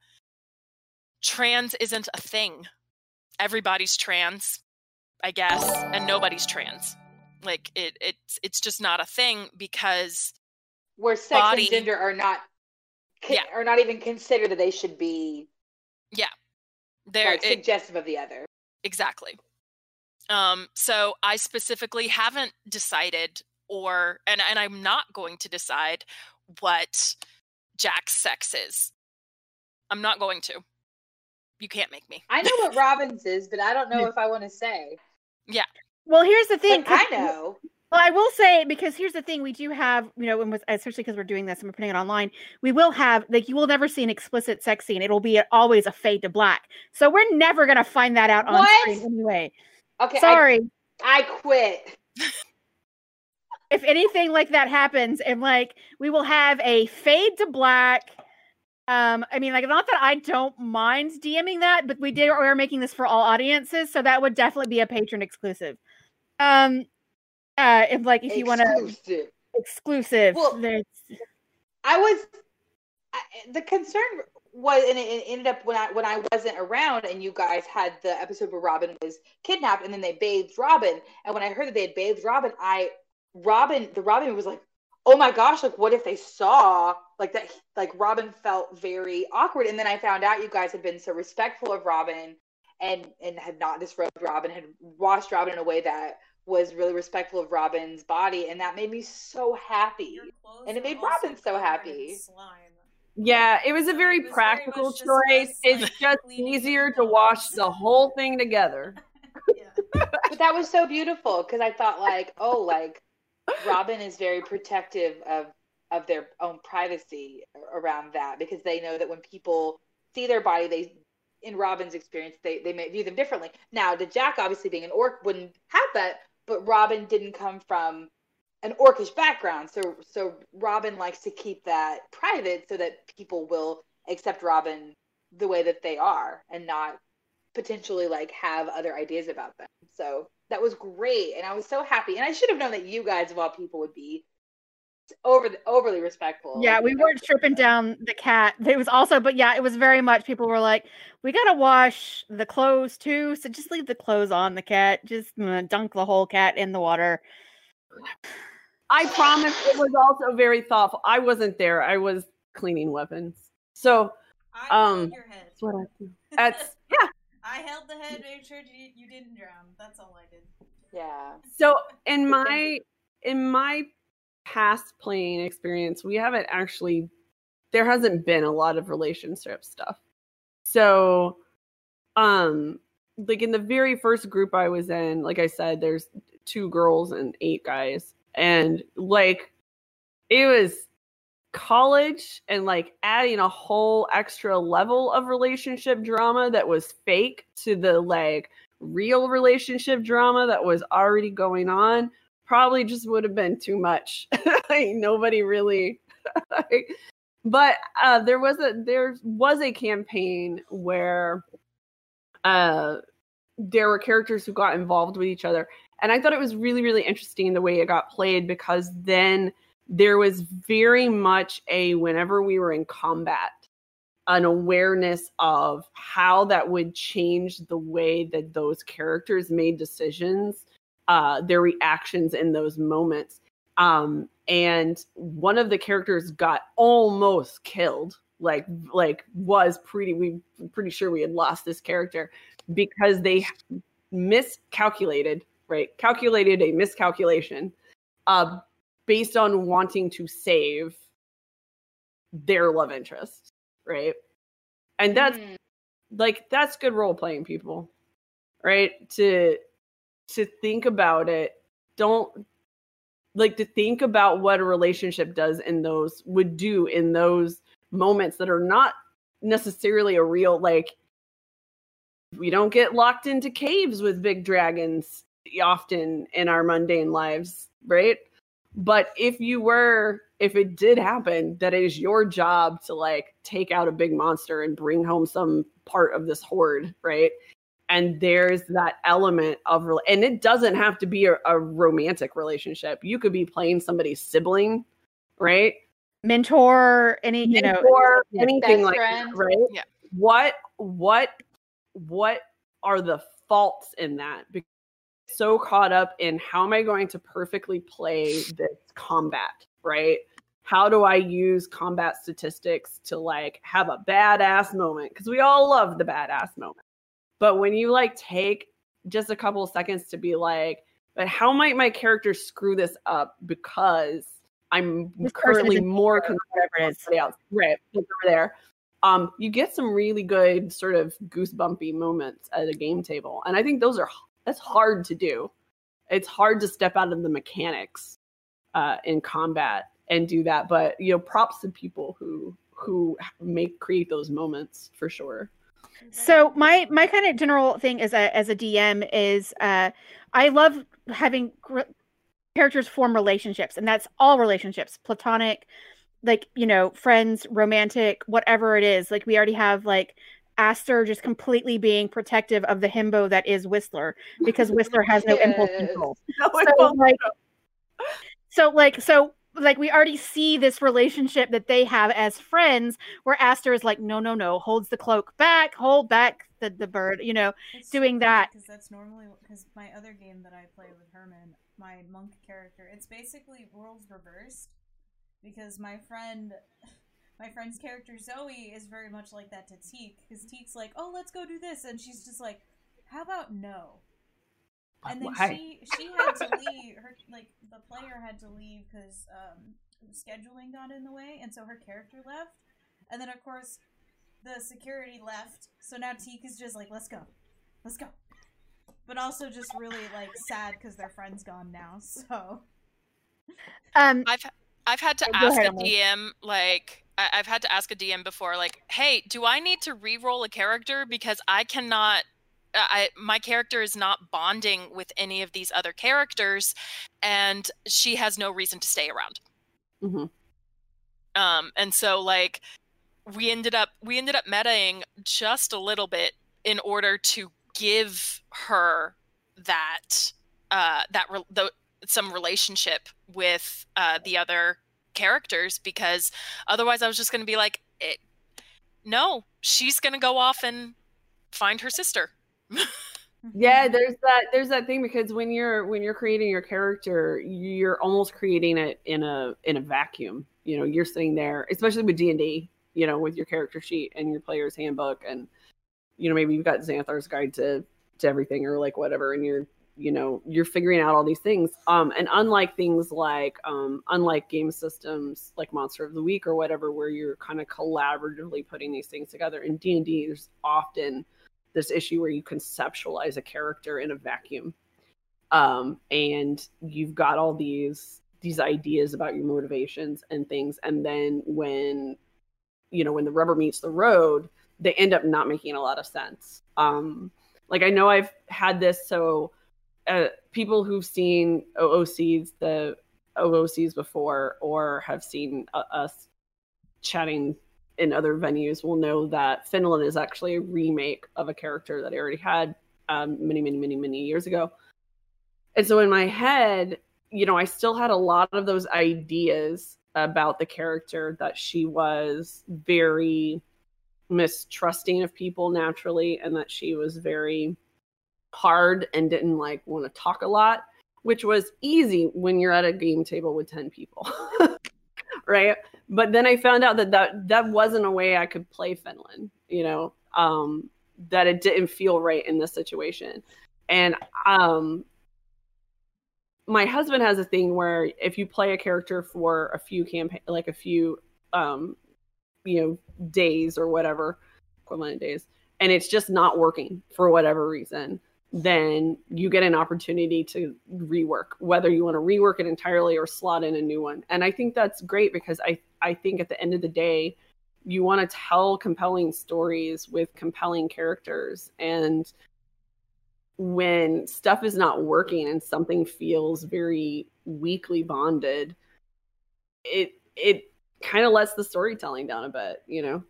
trans isn't a thing everybody's trans i guess and nobody's trans like it it's it's just not a thing because where sex body. and gender are not Yeah. are not even considered that they should be they're like, it- suggestive of the other. exactly um so i specifically haven't decided or and and i'm not going to decide what jack's sex is i'm not going to you can't make me I know what Robin's is, but I don't know if I want to say. Yeah. Well, here's the thing. But I 'cause- know. Well, I will say because here's the thing: we do have, you know, and especially because we're doing this and we're putting it online, we will have like you will never see an explicit sex scene. It'll be always a fade to black. So we're never gonna find that out on What? screen anyway. Okay, I, Sorry. I quit. if anything like that happens, and like we will have a fade to black Um, I mean, like, not that I don't mind DMing that, but we did we are making this for all audiences, so that would definitely be a patron exclusive. Um, uh, if like if you want to Exclusive. Well, there's I was I, the concern was, and it, it ended up when I when I wasn't around, and you guys had the episode where Robin was kidnapped, and then they bathed Robin. And when I heard that they had bathed Robin, I Robin the Robin was like, oh my gosh, like what if they saw like that? Like Robin felt very awkward, and then I found out you guys had been so respectful of Robin, and and had not disrobed Robin, had washed Robin in a way that was really respectful of Robin's body, and that made me so happy. And it made Robin so happy. Slime. Yeah, it was a very was practical much just choice. us, It's like, just easier to wash the whole thing together. Yeah. but that was so beautiful because I thought like, oh, like Robin is very protective of of their own privacy around that because they know that when people see their body, they in Robin's experience, they they may view them differently. Now, the Jack obviously being an orc wouldn't have that, but Robin didn't come from an orcish background, so so Robin likes to keep that private so that people will accept Robin the way that they are and not potentially like have other ideas about them. So that was great, and I was so happy. And I should have known that you guys of all people would be over overly respectful. yeah, we weren't know, stripping down the cat. It was also, but yeah, it was very much people were like, we gotta wash the clothes too, so just leave the clothes on the cat. Just dunk the whole cat in the water. I promise it was also very thoughtful. I wasn't there. I was cleaning weapons. So I Um, your head. that's what I do. That's yeah. I held the head, made sure you, you didn't drown. That's all I did. Yeah. So in my in my past playing experience, we haven't actually there hasn't been a lot of relationship stuff. So um like in the very first group I was in, like I said, there's two girls and eight guys. And like it was college and like adding a whole extra level of relationship drama that was fake to the like real relationship drama that was already going on probably just would have been too much. like, nobody really like, but uh there was a there was a campaign where uh there were characters who got involved with each other and I thought it was really really interesting the way it got played because then there was very much a whenever we were in combat an awareness of how that would change the way that those characters made decisions uh their reactions in those moments. Um and one of the characters got almost killed like like was pretty we pretty sure we had lost this character because they miscalculated right? Calculated a miscalculation uh based on wanting to save their love interest right? And that's Mm. like that's good role playing people right? To to think about it don't like to think about what a relationship does in those would do in those moments that are not necessarily a real like we don't get locked into caves with big dragons often in our mundane lives right? But if you were if it did happen that it is your job to like take out a big monster and bring home some part of this horde right and there's that element of and it doesn't have to be a, a romantic relationship. You could be playing somebody's sibling right? Mentor, any you know, or anything Best like friend. that right? Yeah. what what what are the faults in that? Because so caught up in how am i going to perfectly play this combat right? How do i use combat statistics to like have a badass moment? Because we all love the badass moment but when you like take just a couple of seconds to be like but how might my character screw this up because i'm This currently more concerned whatever it is. somebody else. Right. Over there. Um, you get some really good sort of goosebumpy moments at a game table. And I think those are that's hard to do. It's hard to step out of the mechanics uh, in combat and do that. But you know, props to people who who make create those moments for sure. So my my kind of general thing as a as a DM is uh I love having gr- characters form relationships and that's all relationships platonic like you know friends romantic whatever it is. Like we already have like Aster just completely being protective of the himbo that is Whistler because Whistler has no impulse control. No, So don't- like, so like, so like, we already see this relationship that they have as friends, where Aster is like, no, no, no, holds the cloak back, hold back the the bird, you know. It's doing that. because that's normally because my other game that I play with Herman, my monk character, it's basically roles reversed because my friend. My friend's character Zoe is very much like that to Teak because Teak's like, "Oh, let's go do this," and she's just like, "How about no?" And then Why? she she had to leave. Her like the player had to leave because um, scheduling got in the way, and so her character left. And then of course, the security left. So now Teak is just like, "Let's go, let's go," but also just really like sad because their friend's gone now. So Um, I've I've had to Oh, ask ahead, a Emily. DM like I- I've had to ask a DM before, like, hey, do I need to re-roll a character because I cannot. I my character is not bonding with any of these other characters, and she has no reason to stay around. Mhm. Um, and so like we ended up we ended up metaing just a little bit in order to give her that uh that re- the, some relationship with uh the other characters because otherwise I was just going to be like it, no she's going to go off and find her sister yeah there's that there's that thing because when you're when you're creating your character you're almost creating it in a in a vacuum you know you're sitting there especially with d&d you know with your character sheet and your player's handbook and you know maybe you've got Xanathar's guide to to everything or like whatever and you're you know you're figuring out all these things. Um and unlike things like um unlike game systems like monster of the week or whatever where you're kind of collaboratively putting these things together in d&d there's often this issue where you conceptualize a character in a vacuum um, and you've got all these these ideas about your motivations and things. And then when you know when the rubber meets the road they end up not making a lot of sense. Um, like i know i've had this so uh, people who've seen oocs the oocs before or have seen uh, us chatting in other venues will know that Finland is actually a remake of a character that I already had um, many, many, many, many years ago. And so in my head, you know, I still had a lot of those ideas about the character that she was very mistrusting of people naturally and that she was very hard and didn't like want to talk a lot, which was easy when you're at a game table with 10 people. right? But then I found out that that, that wasn't a way I could play Finland, you know, um, that it didn't feel right in this situation. And um, my husband has a thing where if you play a character for a few campaign, like a few, um, you know, days or whatever, equivalent days, and it's just not working for whatever reason, then you get an opportunity to rework, whether you want to rework it entirely or slot in a new one. And I think that's great because I, I think at the end of the day, you want to tell compelling stories with compelling characters. And when stuff is not working and something feels very weakly bonded, it it kind of lets the storytelling down a bit, you know.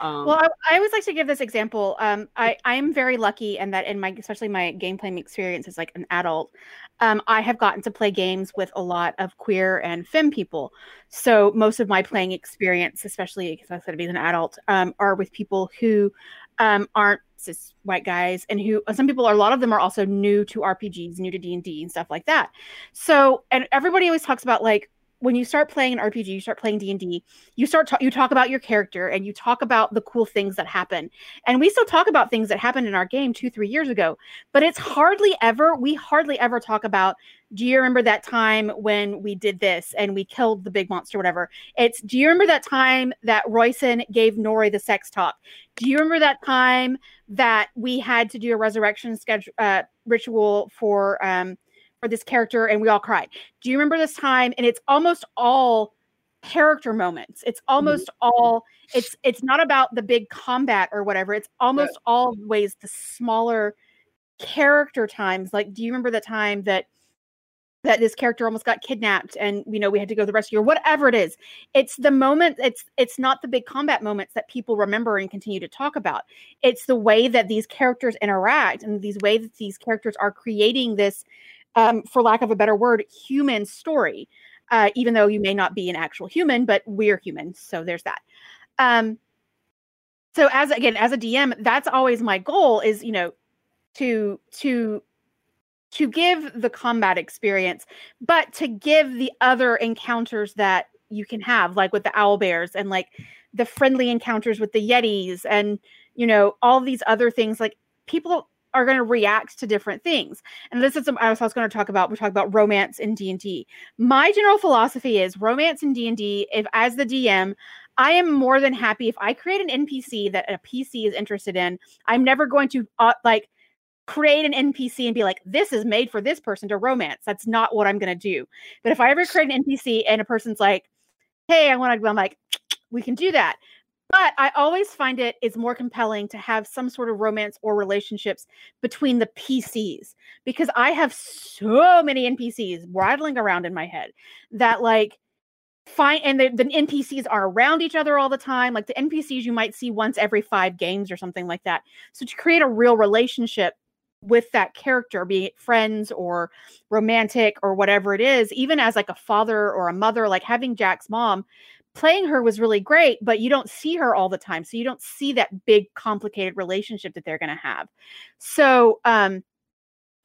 Um, Well, I, I always like to give this example. Um, I I am very lucky in that in my especially my game playing experience as like an adult, um, I have gotten to play games with a lot of queer and femme people. So most of my playing experience, especially because I said being an adult, um, are with people who um, aren't cis white guys and who some people are a lot of them are also new to RPGs, new to D and D and stuff like that. So and everybody always talks about like when you start playing an RPG, you start playing D and D, you start ta- you talk about your character and you talk about the cool things that happen. And we still talk about things that happened in our game two, three years ago, but it's hardly ever we hardly ever talk about. Do you remember that time when we did this and we killed the big monster, whatever? It's do you remember that time that Royson gave Nori the sex talk? Do you remember that time that we had to do a resurrection schedule uh, ritual for um for this character and we all cried? Do you remember this time? And it's almost all character moments. It's mm-hmm. almost all it's it's not about the big combat or whatever. It's almost always the smaller character times. Like, do you remember the time that that this character almost got kidnapped and you know we had to go the rescue or whatever it is it's the moment it's it's not the big combat moments that people remember and continue to talk about it's the way that these characters interact and these ways that these characters are creating this um, for lack of a better word human story uh, even though you may not be an actual human but we're humans so there's that um, so as again as a dm that's always my goal is you know to to to give the combat experience, but to give the other encounters that you can have, like with the owl bears and like the friendly encounters with the yetis and you know all these other things. Like people are going to react to different things, and this is I was, I was going to talk about. We talk about romance in D and D. My general philosophy is romance in D and D. If as the DM, I am more than happy if I create an NPC that a PC is interested in. I'm never going to uh, like create an NPC and be like, this is made for this person to romance. That's not what I'm going to do. But if I ever create an NPC and a person's like, hey, I want to, I'm like, we can do that. But I always find it is more compelling to have some sort of romance or relationships between the PCs because I have so many NPCs rattling around in my head that like fine and the, the npcs are around each other all the time like the npcs you might see once every five games or something like that. So to create a real relationship with that character, be it friends or romantic or whatever it is, even as like a father or a mother, like having Jack's mom, playing her was really great, but you don't see her all the time. So you don't see that big complicated relationship that they're going to have. So um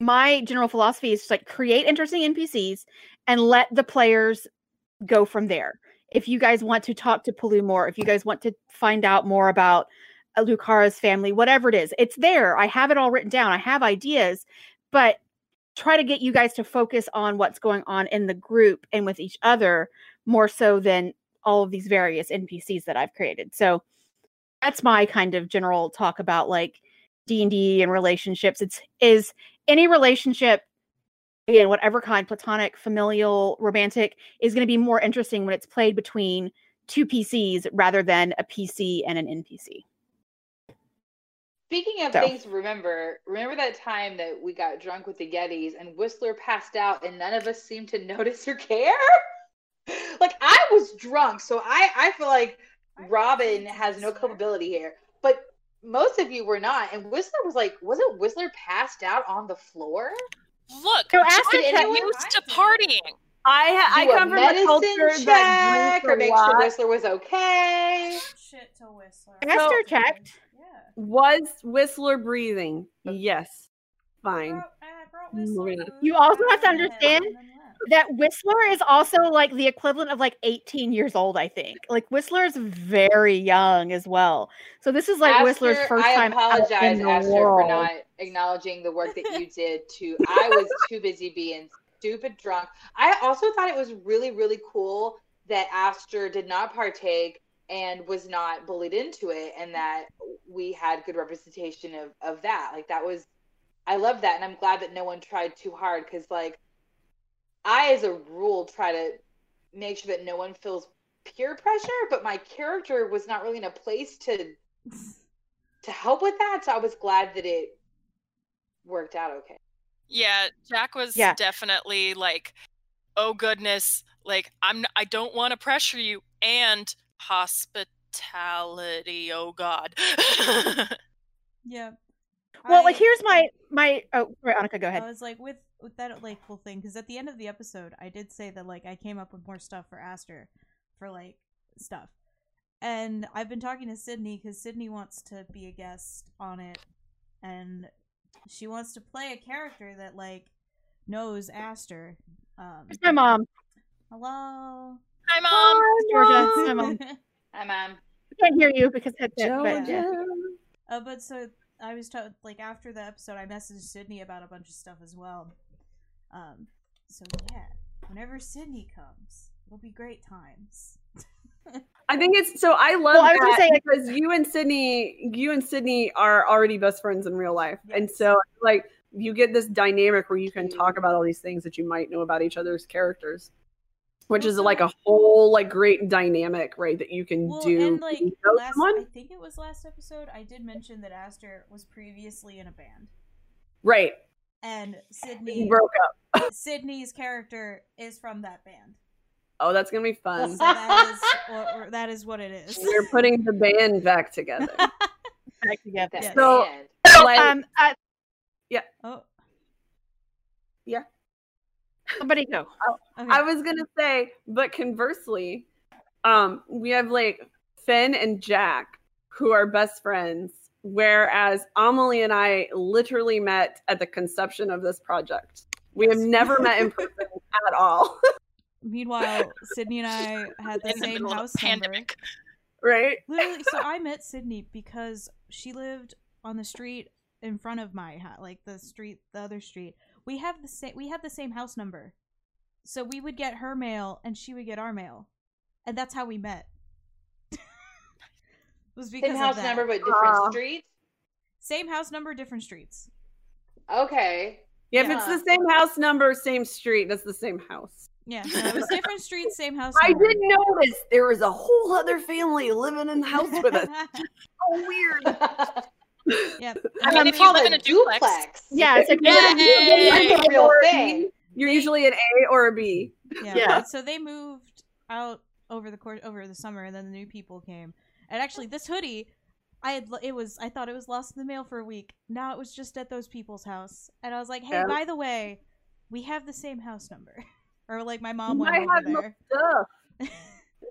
my general philosophy is just like create interesting NPCs and let the players go from there. If you guys want to talk to Palu more, if you guys want to find out more about Lucara's family, whatever it is. It's there. I have it all written down. I have ideas, but try to get you guys to focus on what's going on in the group and with each other more so than all of these various NPCs that I've created. So that's my kind of general talk about like D&D and relationships. It's is any relationship again whatever kind platonic, familial, romantic is going to be more interesting when it's played between two PCs rather than a PC and an NPC. Speaking of So. things to remember, remember that time that we got drunk with the Yetis and Whistler passed out and none of us seemed to notice or care? like I was drunk, so I I feel like Robin has no culpability here. But most of you were not, and Whistler was like, wasn't Whistler passed out on the floor? Look, So Jack ask Did is anyone- used to partying. I ha- Do I a come from a culture check that or make sure. Whistler was okay. Shit to Whistler. Aster checked. Yeah. Was Whistler breathing? Oh. Yes. Fine. Brought- I brought Whistler You also have to understand then left. That Whistler is also like the equivalent of like 18 years old, I think. Like Whistler is very young as well. So this is like Whistler's first I time out apologize, Aster, for not acknowledging the work that you did. To I was too busy being stupid drunk. I also thought it was really, really cool that Aster did not partake and was not bullied into it, and that we had good representation of of that. Like that was, I love that, and I'm glad that no one tried too hard because like I, as a rule, try to make sure that no one feels peer pressure, but my character was not really in a place to to help with that. So I was glad that it worked out okay. Yeah, Jack was Yeah. definitely like, "Oh goodness, like I'm I don't want to pressure you and hospitality, oh god." Yeah. Well, like here's my my oh sorry, Annika, go ahead. I was like with with that like whole thing because at the end of the episode, I did say that like I came up with more stuff for Aster, for like stuff, and I've been talking to Sydney because Sydney wants to be a guest on it, and she wants to play a character that like knows Aster. Um, It's my mom. hello, Hi, mom. Georgia. It's my mom. Hi, mom. I can't hear you because headset, but yeah. Uh, but so I was told, like after the episode, I messaged Sydney about a bunch of stuff as well. Um, so yeah, whenever Sydney comes, it'll be great times. I think it's so. I love Well, I was that say, like- because you and Sydney, you and Sydney are already best friends in real life, and so like you get this dynamic where you can talk about all these things that you might know about each other's characters, which is like a whole like great dynamic, right? That you can Well, do. and like when you last, I think it was last episode, I did mention that Aster was previously in a band, right? and He Sydney, broke up. Sydney's character is from that band. Oh, that's gonna be So fun. that is or, or that is what it is. We're putting the band back together. Back together. Yes. So- So, Like- um, uh, oh, Yeah. somebody go. okay. I was gonna say, but conversely, um, we have like Finn and Jack who are best friends, whereas Amelie and I literally met at the conception of this project. We have never met in person at all, Meanwhile, Sydney and I had the in the same middle of house a number. right? Literally, so I met Sydney because she lived on the street in front of my house, like the street, the other street. We have the same. We had the same house number, so we would get her mail and she would get our mail, and that's how we met. was because Same of house that. number but different Aw. streets. Same house number, different streets. Okay. Yeah, if Yeah. it's the same house number, same street, that's the same house. Yeah, no, it was different streets, same house. I number. didn't notice there was a whole other family living in the house with us. Oh, weird. yep. I mean, Um, if you Call live in a duplex, Yeah, so Yay! That's a real thing. You're usually an A or a B. Yeah. Yeah. So they moved out over the course over the summer, and then the new people came. And actually, this hoodie, I had it was I thought it was lost in the mail for a week. Now it was just at those people's house, and I was like, hey, Yeah. by the way, we have the same house number. or like my mom I went have over no there. stuff.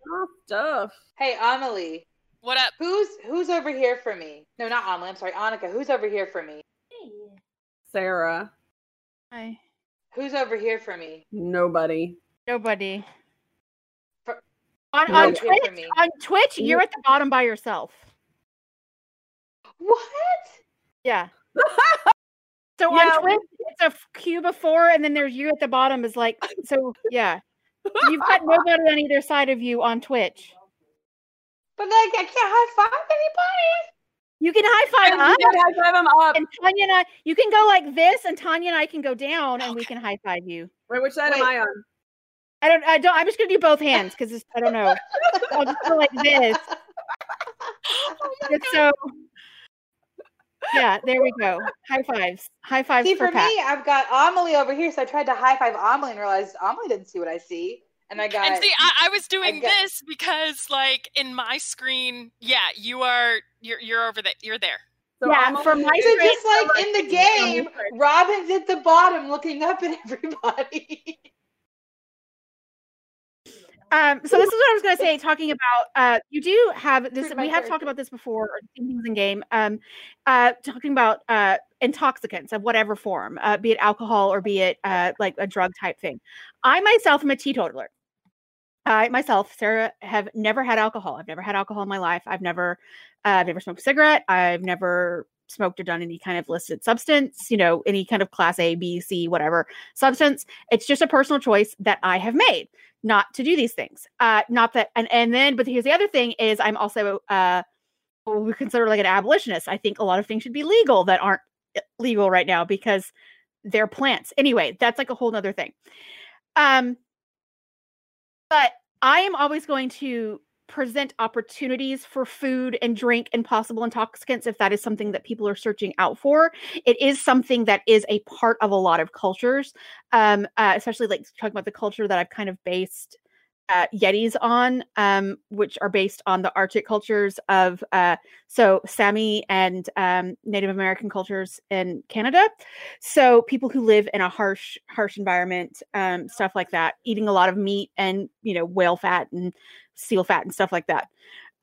No stuff. Hey, Amelie, what up? who's who's over here for me? No, not Amelie. I'm sorry, Annika. Who's over here for me? Hey. Sarah. Hi. Who's over here for me? Nobody. Nobody. For- on on Twitch, for me? on Twitch, you're at the bottom by yourself. What? Yeah. So Yeah, on Twitch, it's a cube of four, and then there's you at the bottom. Is like so. Yeah. You've got nobody on either side of you on Twitch. But like, I can't high five anybody. You can high I five up, did have them up. and Tanya and I. You can go like this, and Tanya and I can go down, and we can high five you. Wait, which side am I on? I don't. I don't. I'm just gonna do both hands because I don't know. I'll just go like this. Oh it's so. Yeah, there we go. High fives. High fives See, for for Pat. me, I've got Amelie over here, so I tried to high five Amelie and realized Amelie didn't see what I see, and I got. And see, I, I was doing got- this because, like, in my screen, yeah, you are, you're, you're over there, you're there. So Yeah, I'm for only- my so screen- just like in the game, Robin's at the bottom looking up at everybody. Um, so this is what I was going to say. Talking about, uh, you do have this. We have talked about this before. Things in game. Um, uh, talking about uh, intoxicants of whatever form, uh, be it alcohol or be it uh, like a drug type thing. I myself am a teetotaler. I myself, Sarah, have never had alcohol. I've never had alcohol in my life. I've never, uh, I've never smoked a cigarette. I've never smoked or done any kind of listed substance. You know, any kind of class A, B, C, whatever substance. It's just a personal choice that I have made not to do these things. Uh, not that, and and then, but here's the other thing: is I'm also uh, what we consider like an abolitionist. I think a lot of things should be legal that aren't uh, legal right now because they're plants. Anyway, that's like a whole nother thing. Um, but I am always going to present opportunities for food and drink and possible intoxicants if that is something that people are searching out for. It is something that is a part of a lot of cultures, um, uh, especially like talking about the culture that I've kind of based uh, Yetis on, um, which are based on the Arctic cultures of uh, so Sami and um, Native American cultures in Canada. So people who live in a harsh, harsh environment, um, stuff like that, eating a lot of meat and you know whale fat and seal fat and stuff like that.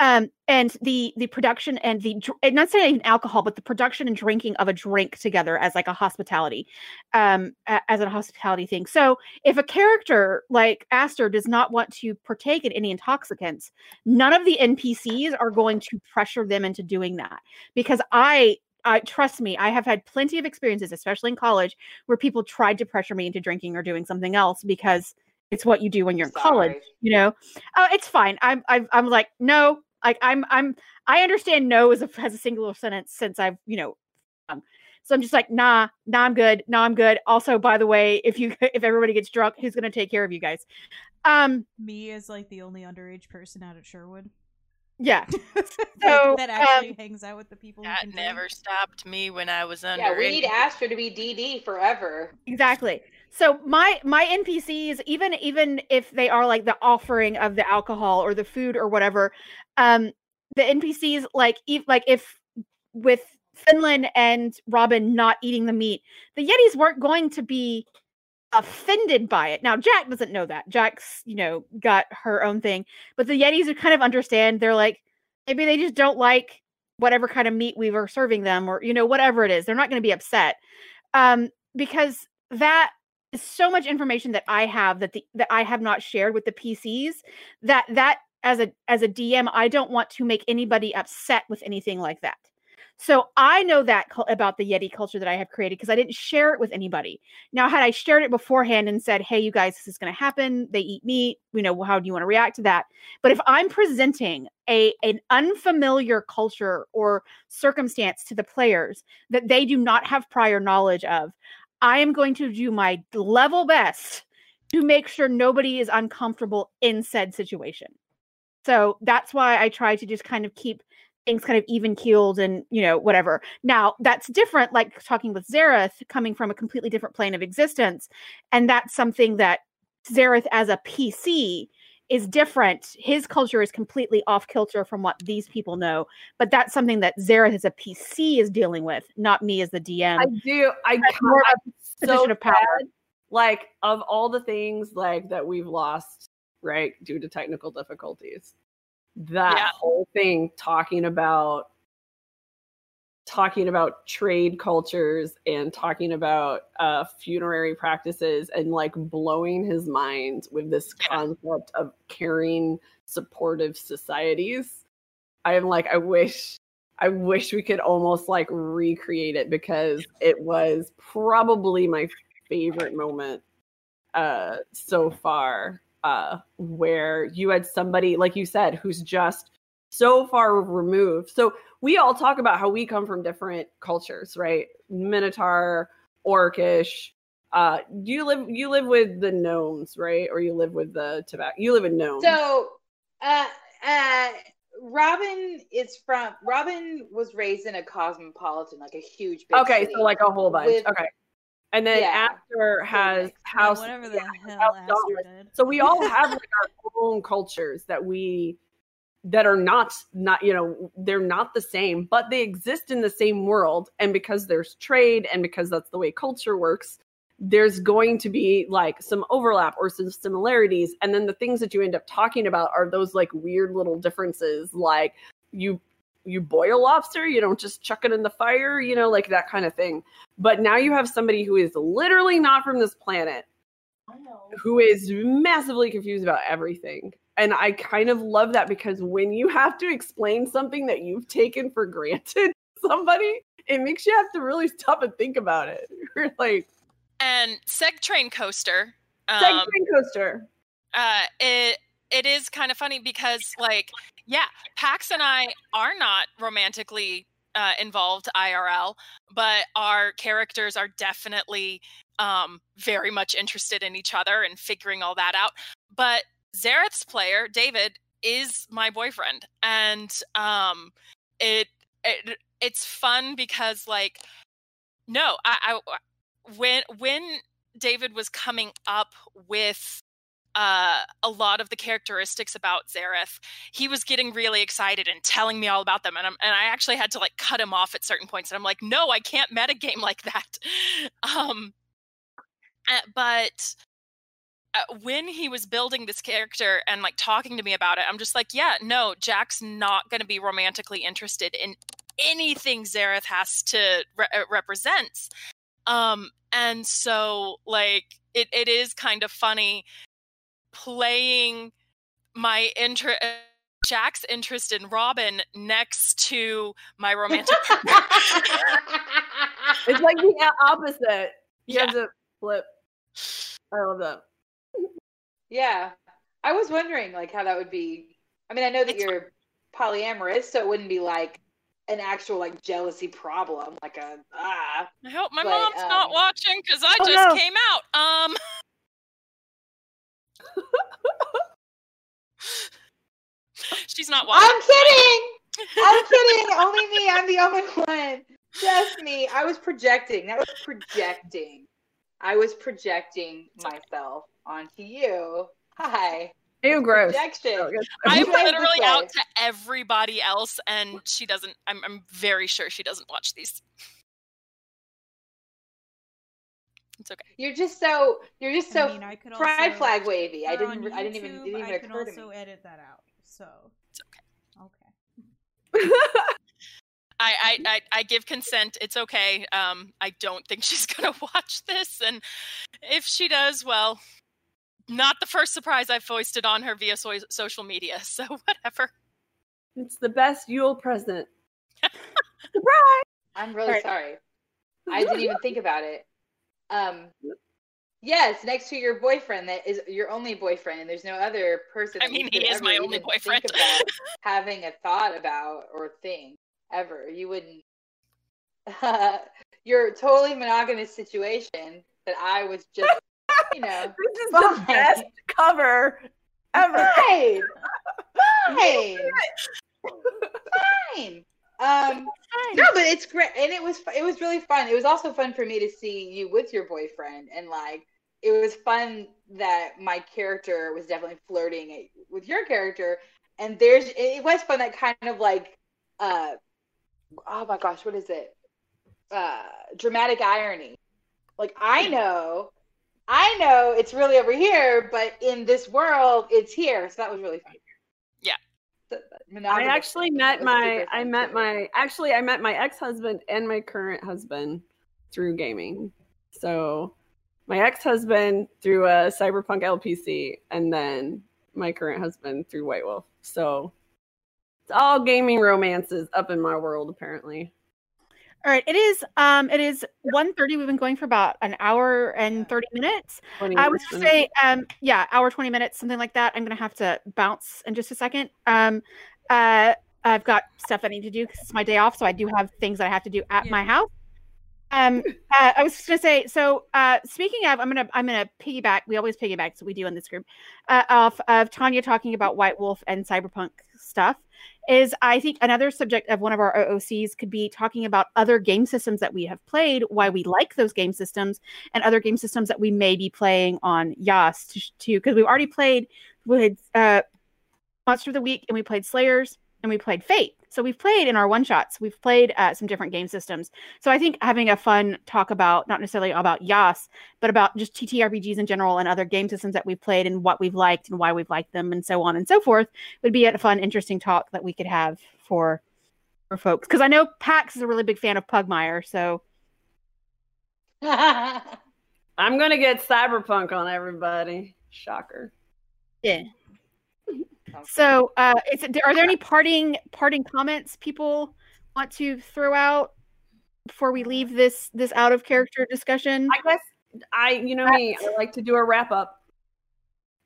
Um, and the the production and the and not saying alcohol, but the production and drinking of a drink together as like a hospitality, um, as a hospitality thing. So if a character like Aster does not want to partake in any intoxicants, none of the NPCs are going to pressure them into doing that because I. I trust me, I have had plenty of experiences, especially in college, where people tried to pressure me into drinking or doing something else because it's what you do when you're in college you know? Oh it's fine. I'm i'm, I'm like no like i'm i'm i understand no as a as a singular sentence since i've you know um, so i'm just like nah nah i'm good nah i'm good. Also by the way if you if everybody gets drunk who's going to take care of you guys? Um Me as like the only underage person out at Sherwood. Yeah So, that actually um, hangs out with the people. who That can drink. never stopped me when I was under. Yeah, we need Aster to be DD forever. exactly so my my npcs even even if they are like the offering of the alcohol or the food or whatever um the npcs like if like if with Fenlin and robin not eating the meat the yetis weren't going to be offended by it. Now jack doesn't know that. Jack's you know got her own thing but the yetis are kind of understand. They're like maybe they just don't like whatever kind of meat we were serving them or you know whatever it is. They're not going to be upset. Um because that is so much information that i have that the that i have not shared with the pcs that that as a as a dm i don't want to make anybody upset with anything like that so i know that about the yeti culture that i have created because i didn't share it with anybody. Now had i shared it beforehand and said hey you guys this is going to happen they eat meat you know how do you want to react to that? But if i'm presenting a an unfamiliar culture or circumstance to the players that they do not have prior knowledge of i am going to do my level best to make sure nobody is uncomfortable in said situation. So that's why i try to just kind of keep things kind of even keeled and you know whatever now that's different like talking with zareth coming from a completely different plane of existence and that's something that zareth as a pc is different. His culture is completely off kilter from what these people know, but that's something that Zareth as a PC is dealing with, not me as the DM. I do. I more position so of power. sad. Like of all the things like that we've lost, right, due to technical difficulties, that Yeah. whole thing talking about talking about trade cultures and talking about uh funerary practices and like blowing his mind with this Yeah. concept of caring supportive societies i am like i wish i wish we could almost like recreate it because it was probably my favorite moment uh so far uh where you had somebody like you said who's just so far removed so we all talk about how we come from different cultures right minotaur orcish uh you live you live with the gnomes right or you live with the tabaxi you live in gnomes So, uh, uh, Robin is from. Robin was raised in a cosmopolitan, like a huge. Big okay city. so like a whole bunch with- okay and then Yeah. after has. Yeah, house whatever the yeah, hell did. so we all have like our own cultures that we that are not not you know they're not the same but they exist in the same world and because there's trade and because that's the way culture works there's going to be like some overlap or some similarities and then the things that you end up talking about are those like weird little differences like you you boil lobster you don't just chuck it in the fire you know like that kind of thing but now you have somebody who is literally not from this planet who is massively confused about everything. And I kind of love that because when you have to explain something that you've taken for granted to somebody, it makes you have to really stop and think about it. You're like, And Seg Train Coaster. Seg Um, Train coaster. uh, it it is kind of funny because like yeah, Pax and I are not romantically uh, involved IRL, but our characters are definitely um, very much interested in each other and figuring all that out. But Zareth's player David is my boyfriend, and um, it it it's fun because like no, I, I when when David was coming up with uh, a lot of the characteristics about Zareth, he was getting really excited and telling me all about them, and and I actually had to like cut him off at certain points, and I'm like, no, I can't metagame like that. um, uh, but uh, when he was building this character and like talking to me about it, I'm just like, yeah, no, Jack's not going to be romantically interested in anything Zareth has to re- uh, represents. Um, and so like it, it is kind of funny playing my interest Jack's interest in Robin next to my romantic partner. It's like the opposite. You Yeah. have to flip. I love that. yeah, I was wondering like how that would be. I mean, I know that It's- you're polyamorous, so it wouldn't be like an actual like jealousy problem, like a ah. I hope my But, mom's not um, watching because I Oh, just no. came out. Um, she's not watching. I'm kidding. I'm kidding. Only me. I'm the only one. Just me. I was projecting. That was projecting. I was projecting myself onto you. Hi. Ew, gross. Projection. Oh. I'm literally out to everybody else, and she doesn't. I'm, I'm very sure she doesn't watch these. It's okay. You're just so you're just so I mean, I could pride also, flag wavy. I Or didn't I didn't even YouTube, didn't even I can occur to also me. edit that out. So It's okay. okay. I, I, I, I give consent. It's okay. Um, I don't think she's gonna watch this, and if she does, well, not the first surprise I've foisted on her via so- social media. So whatever. it's the best Yule present. Surprise! I'm really Alright. sorry. I didn't even think about it. Um Yes, next to your boyfriend that is your only boyfriend and there's no other person I mean, he is my only boyfriend. having a thought about or thing ever. You wouldn't your totally monogamous situation that I was just you know This is the best cover ever. Fine. Fine. Fine. Um no, but it's great, and it was it was really fun. It was also fun for me to see you with your boyfriend, and like it was fun that my character was definitely flirting with your character, and there's it was fun that kind of like uh oh my gosh, what is it? Uh dramatic irony. Like I know, I know it's really over here, but in this world, it's here. So that was really fun. I actually met my I met my actually I met my ex-husband and my current husband through gaming. So my ex-husband through a Cyberpunk LPC and then my current husband through White Wolf. So it's all gaming romances up in my world apparently. All right, it is um it is 1:30. We've been going for about an hour and 30 minutes. 20 I would minutes. say um yeah, hour 20 minutes, something like that. I'm going to have to bounce in just a second. Um uh I've got stuff I need to do cuz it's my day off, so I do have things that I have to do at Yeah. my house. Um uh, I was just going to say so uh speaking of I'm going to I'm going to piggyback, we always piggyback so we do in this group. Uh off of Tanya talking about White Wolf and cyberpunk stuff is I think another subject of one of our OOCs could be talking about other game systems that we have played, why we like those game systems, and other game systems that we may be playing on Yas to because we've already played with uh, Monster of the Week and we played Slayers and we played Fate. So we've played in our one shots. We've played uh, some different game systems. So I think having a fun talk about not necessarily about Yas, but about just TTRPGs in general and other game systems that we've played and what we've liked and why we've liked them and so on and so forth would be a fun, interesting talk that we could have for for folks. Because I know Pax is a really big fan of Pugmire, so I'm going to get Cyberpunk on everybody. Shocker. yeah. So, uh, is it, are there any parting parting comments people want to throw out before we leave this this out of character discussion? I guess I, you know me, I like to do a wrap up.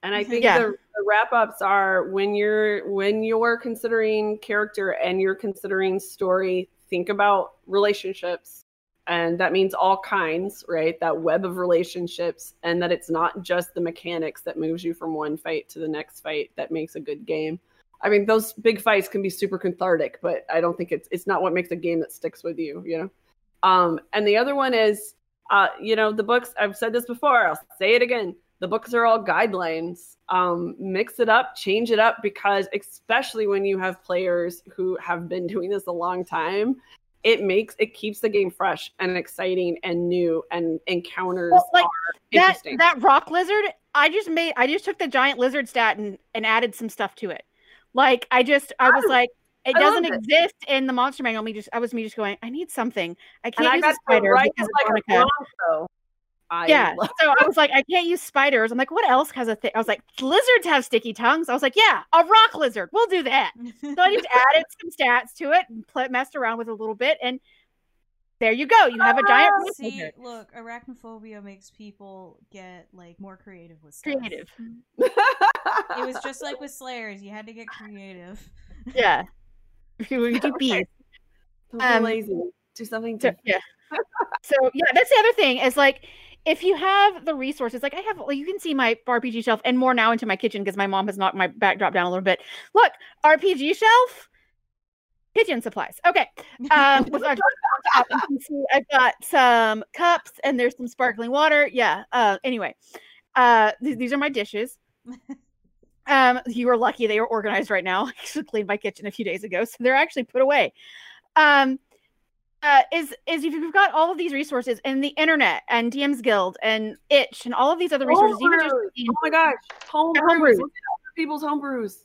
And I think Yeah. the, the wrap ups are when you're when you're considering character and you're considering story, think about relationships. And that means all kinds, right? That web of relationships, and that it's not just the mechanics that moves you from one fight to the next fight that makes a good game. I mean, those big fights can be super cathartic, but I don't think it's it's not what makes a game that sticks with you, you know. Um, and the other one is uh, you know, the books, I've said this before, I'll say it again. The books are all guidelines. Um, mix it up, change it up, because especially when you have players who have been doing this a long time, it makes it keeps the game fresh and exciting and new and encounters Well, like, that interesting. that rock lizard, I just made I just took the giant lizard stat and, and added some stuff to it. Like I just I was Oh, like it I doesn't it. exist in the monster manual. Me just I was me just going, I need something. I can't I use a spider write because like a. I Yeah. love- So I was like, I can't use spiders. I'm like, what else has a thing? I was like, lizards have sticky tongues. I was like, yeah, a rock lizard. We'll do that. So I just added some stats to it and play, messed around with it a little bit, and there you go. You have a giant rock See, lizard. look, arachnophobia makes people get like more creative with stuff. Creative. It was just like with Slayers, you had to get creative. Yeah. You do bees. Don't be Um, lazy. Do something So, yeah. so yeah, that's the other thing is like if you have the resources, like I have, like you can see my RPG shelf and more now into my kitchen because my mom has knocked my backdrop down a little bit. Look, RPG shelf, kitchen supplies. Okay. Um, with our top, you can see I've got some cups and there's some sparkling water. Yeah. Uh, anyway, uh, th- these are my dishes. Um, you were lucky they were organized right now. I actually cleaned my kitchen a few days ago, so they're actually put away. Um, uh, is is if you've got all of these resources and the internet and DM's Guild and Itch and all of these other resources, even just Oh my gosh, home homebrews. Look at other people's homebrews,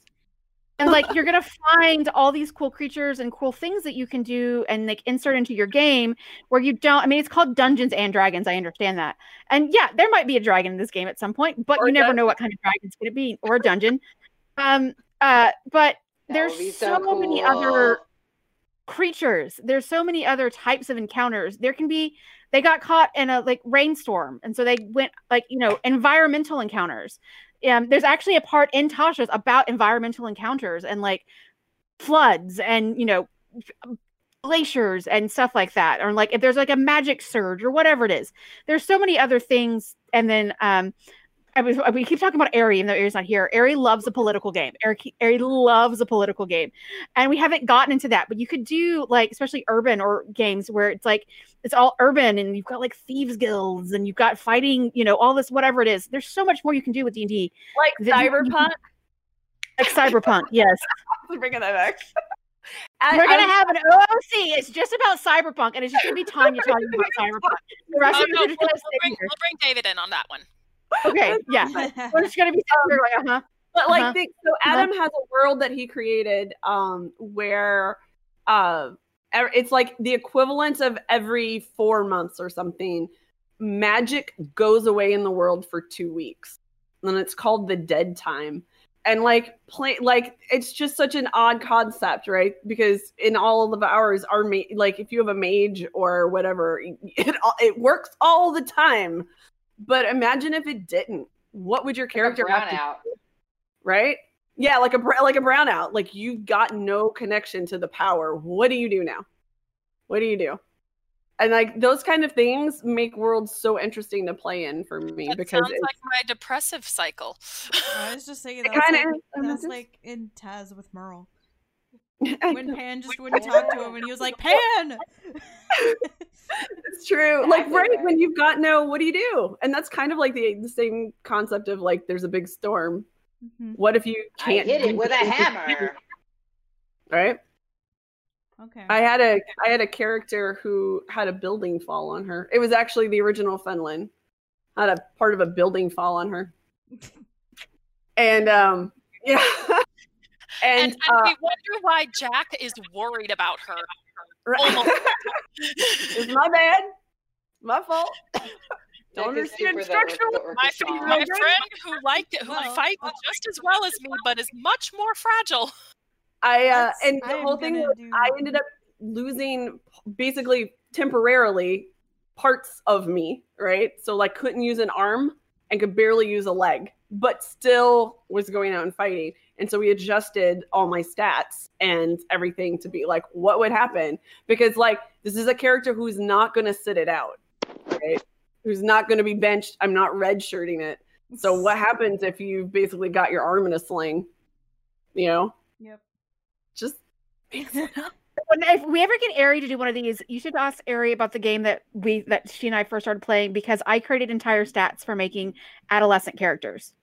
and like you're gonna find all these cool creatures and cool things that you can do and like insert into your game where you don't i mean it's called dungeons and dragons i understand that and yeah there might be a dragon in this game at some point but Or you never dungeon. know what kind of dragon it's gonna be or a dungeon um uh but That there's would be so, many other cool. Creatures. There's so many other types of encounters. There can be they got caught in a like rainstorm and so they went like you know environmental encounters. Um, there's actually a part in tasha's about environmental encounters and like floods and you know glaciers and stuff like that or like if there's like a magic surge or whatever it is. There's so many other things and then um I was, we keep talking about Ari, even though Ari's not here. Ari loves a political game. Ari, Ari loves a political game, and we haven't gotten into that. But you could do like, especially urban or games where it's like it's all urban, and you've got like thieves guilds, and you've got fighting, you know, all this whatever it is. There's so much more you can do with D and D, Like cyberpunk. like cyberpunk. Yes, Bringing that back. we're gonna um, have an OOC. It's just about cyberpunk, and it's just gonna be Tanya talking about cyberpunk. The rest Oh, of us no, are we'll, just we'll bring, here. we'll bring David in on that one. Okay, yeah, we're just gonna be here like, uh huh. But like, Uh-huh. so Adam has a world that he created, um, where, uh, it's like the equivalent of every four months or something. Magic goes away in the world for two weeks, and it's called the dead time. And like, play like it's just such an odd concept, right? Because in all of ours, our ma- like if you have a mage or whatever, it it works all the time. But imagine if it didn't. What would your character have to brownout. right? Yeah, like a like a brownout. Like you've got no connection to the power. What do you do now? What do you do? And like those kind of things make worlds so interesting to play in for me That because sounds it's, like my depressive cycle. I was just saying It that's kinda like, is. that's like in Taz with Merle. When Pan just wouldn't talk to him and he was like, Pan! it's true. Like right right. when you've got no, what do you do? And that's kind of like the the same concept of like there's a big storm. Mhm. What if you can't hit it with a hammer. Right. Okay. I had a I had a character who had a building fall on her. It was actually the original Fenlin. Had a part of a building fall on her. And um yeah. And, and, and uh, we wonder why Jack is worried about her. Right- it's my bad. My fault. Don't Nick understand super the orc- structural. My, my friend who liked it, who Well, fights just as well as me, but is much more fragile. I uh Let's- and the am whole thing was do- I ended up losing basically temporarily parts of me, right? So like couldn't use an arm and could barely use a leg, but still was going out and fighting. And so we adjusted all my stats and everything to be like what would happen because like this is a character who's not going to sit it out, right? Who's not going to be benched. I'm not red shirting it. So what happens if you've basically got your arm in a sling? You know, Yep. just When, if we ever get Ari to do one of these, you should ask Ari about the game that we that she and I first started playing because I created entire stats for making adolescent characters.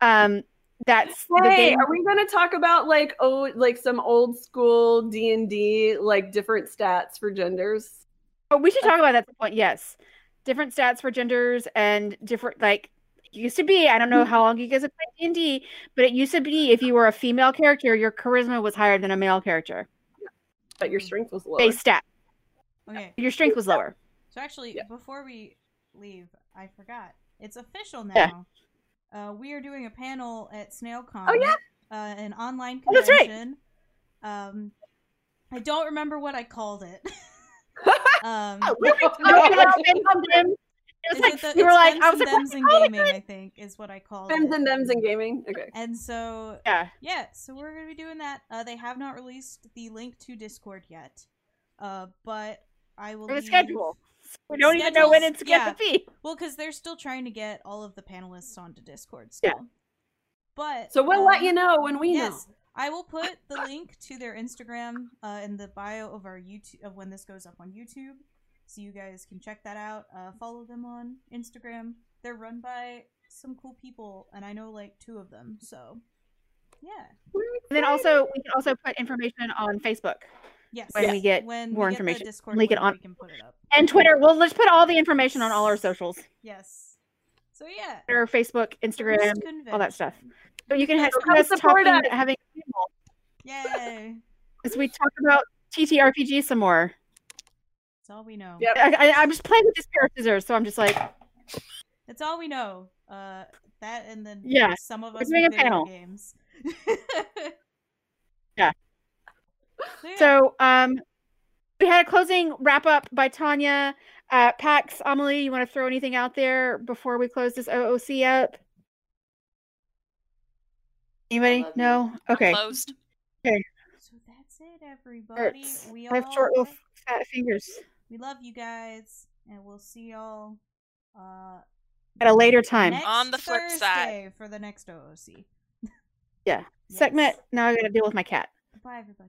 Um, that's the Hey, are we going to talk about like oh like some old school D and D like different stats for genders? Oh, we should talk about that at some point. Yes, different stats for genders and different like used to be. I don't know how long you guys have played D and D, but it used to be if you were a female character, your charisma was higher than a male character. But your strength was lower. Base stat. Okay. Your strength was lower. So actually, Yeah. before we leave, I forgot. It's official now. Yeah. Uh, we are doing a panel at SnailCon. Oh, yeah? Uh, an online Oh, that's right. Um, I don't remember what I called it. um, We were talking about Phantom Dim. It was like the, you were like, I was and like, Thems what in the hell is gaming. I think, is what I called Fems it. and thems and gaming. Okay. And so Yeah. yeah, so we're gonna be doing that. Uh, they have not released the link to Discord yet, uh, but I will the leave- schedule. We don't even know when it's yeah. gonna be. Well, because they're still trying to get all of the panelists onto Discord still. Yeah. But So we'll let um, you know when we yes, I will put the link to their Instagram uh, in the bio of our YouTube of when this goes up on YouTube, so you guys can check that out. Uh, follow them on Instagram. They're run by some cool people, and I know like two of them. So, yeah, And then also we can also put information on Facebook yes. when we get when more we get information. Discord Link it on- we can put it up. and Twitter. Well, let's put all the information on all our socials: Yes. So yeah, Twitter, Facebook, Instagram, all that stuff. So you can have us support talking, us. having Yay! as we talk about TTRPG some more. That's all we know. Yep. I, I, I'm just playing with this pair of scissors, so I'm just like, That's all we know. Uh, that and then Yeah, some of we're us doing a video panel. games. Yeah. So, yeah. So um we had a closing wrap up by Tanya. Uh Pax, Amelie, you want to throw anything out there before we close this OOC up? Anybody? love you. No? I'm Okay. So that's it, everybody. Hurts. We I have all short little fat fingers. We love you guys, and we'll see y'all uh At a later time. On the flip side. Thursday for the next OOC. Yeah. Yes. Segment. Now I gotta deal with my cat. Bye, everybody.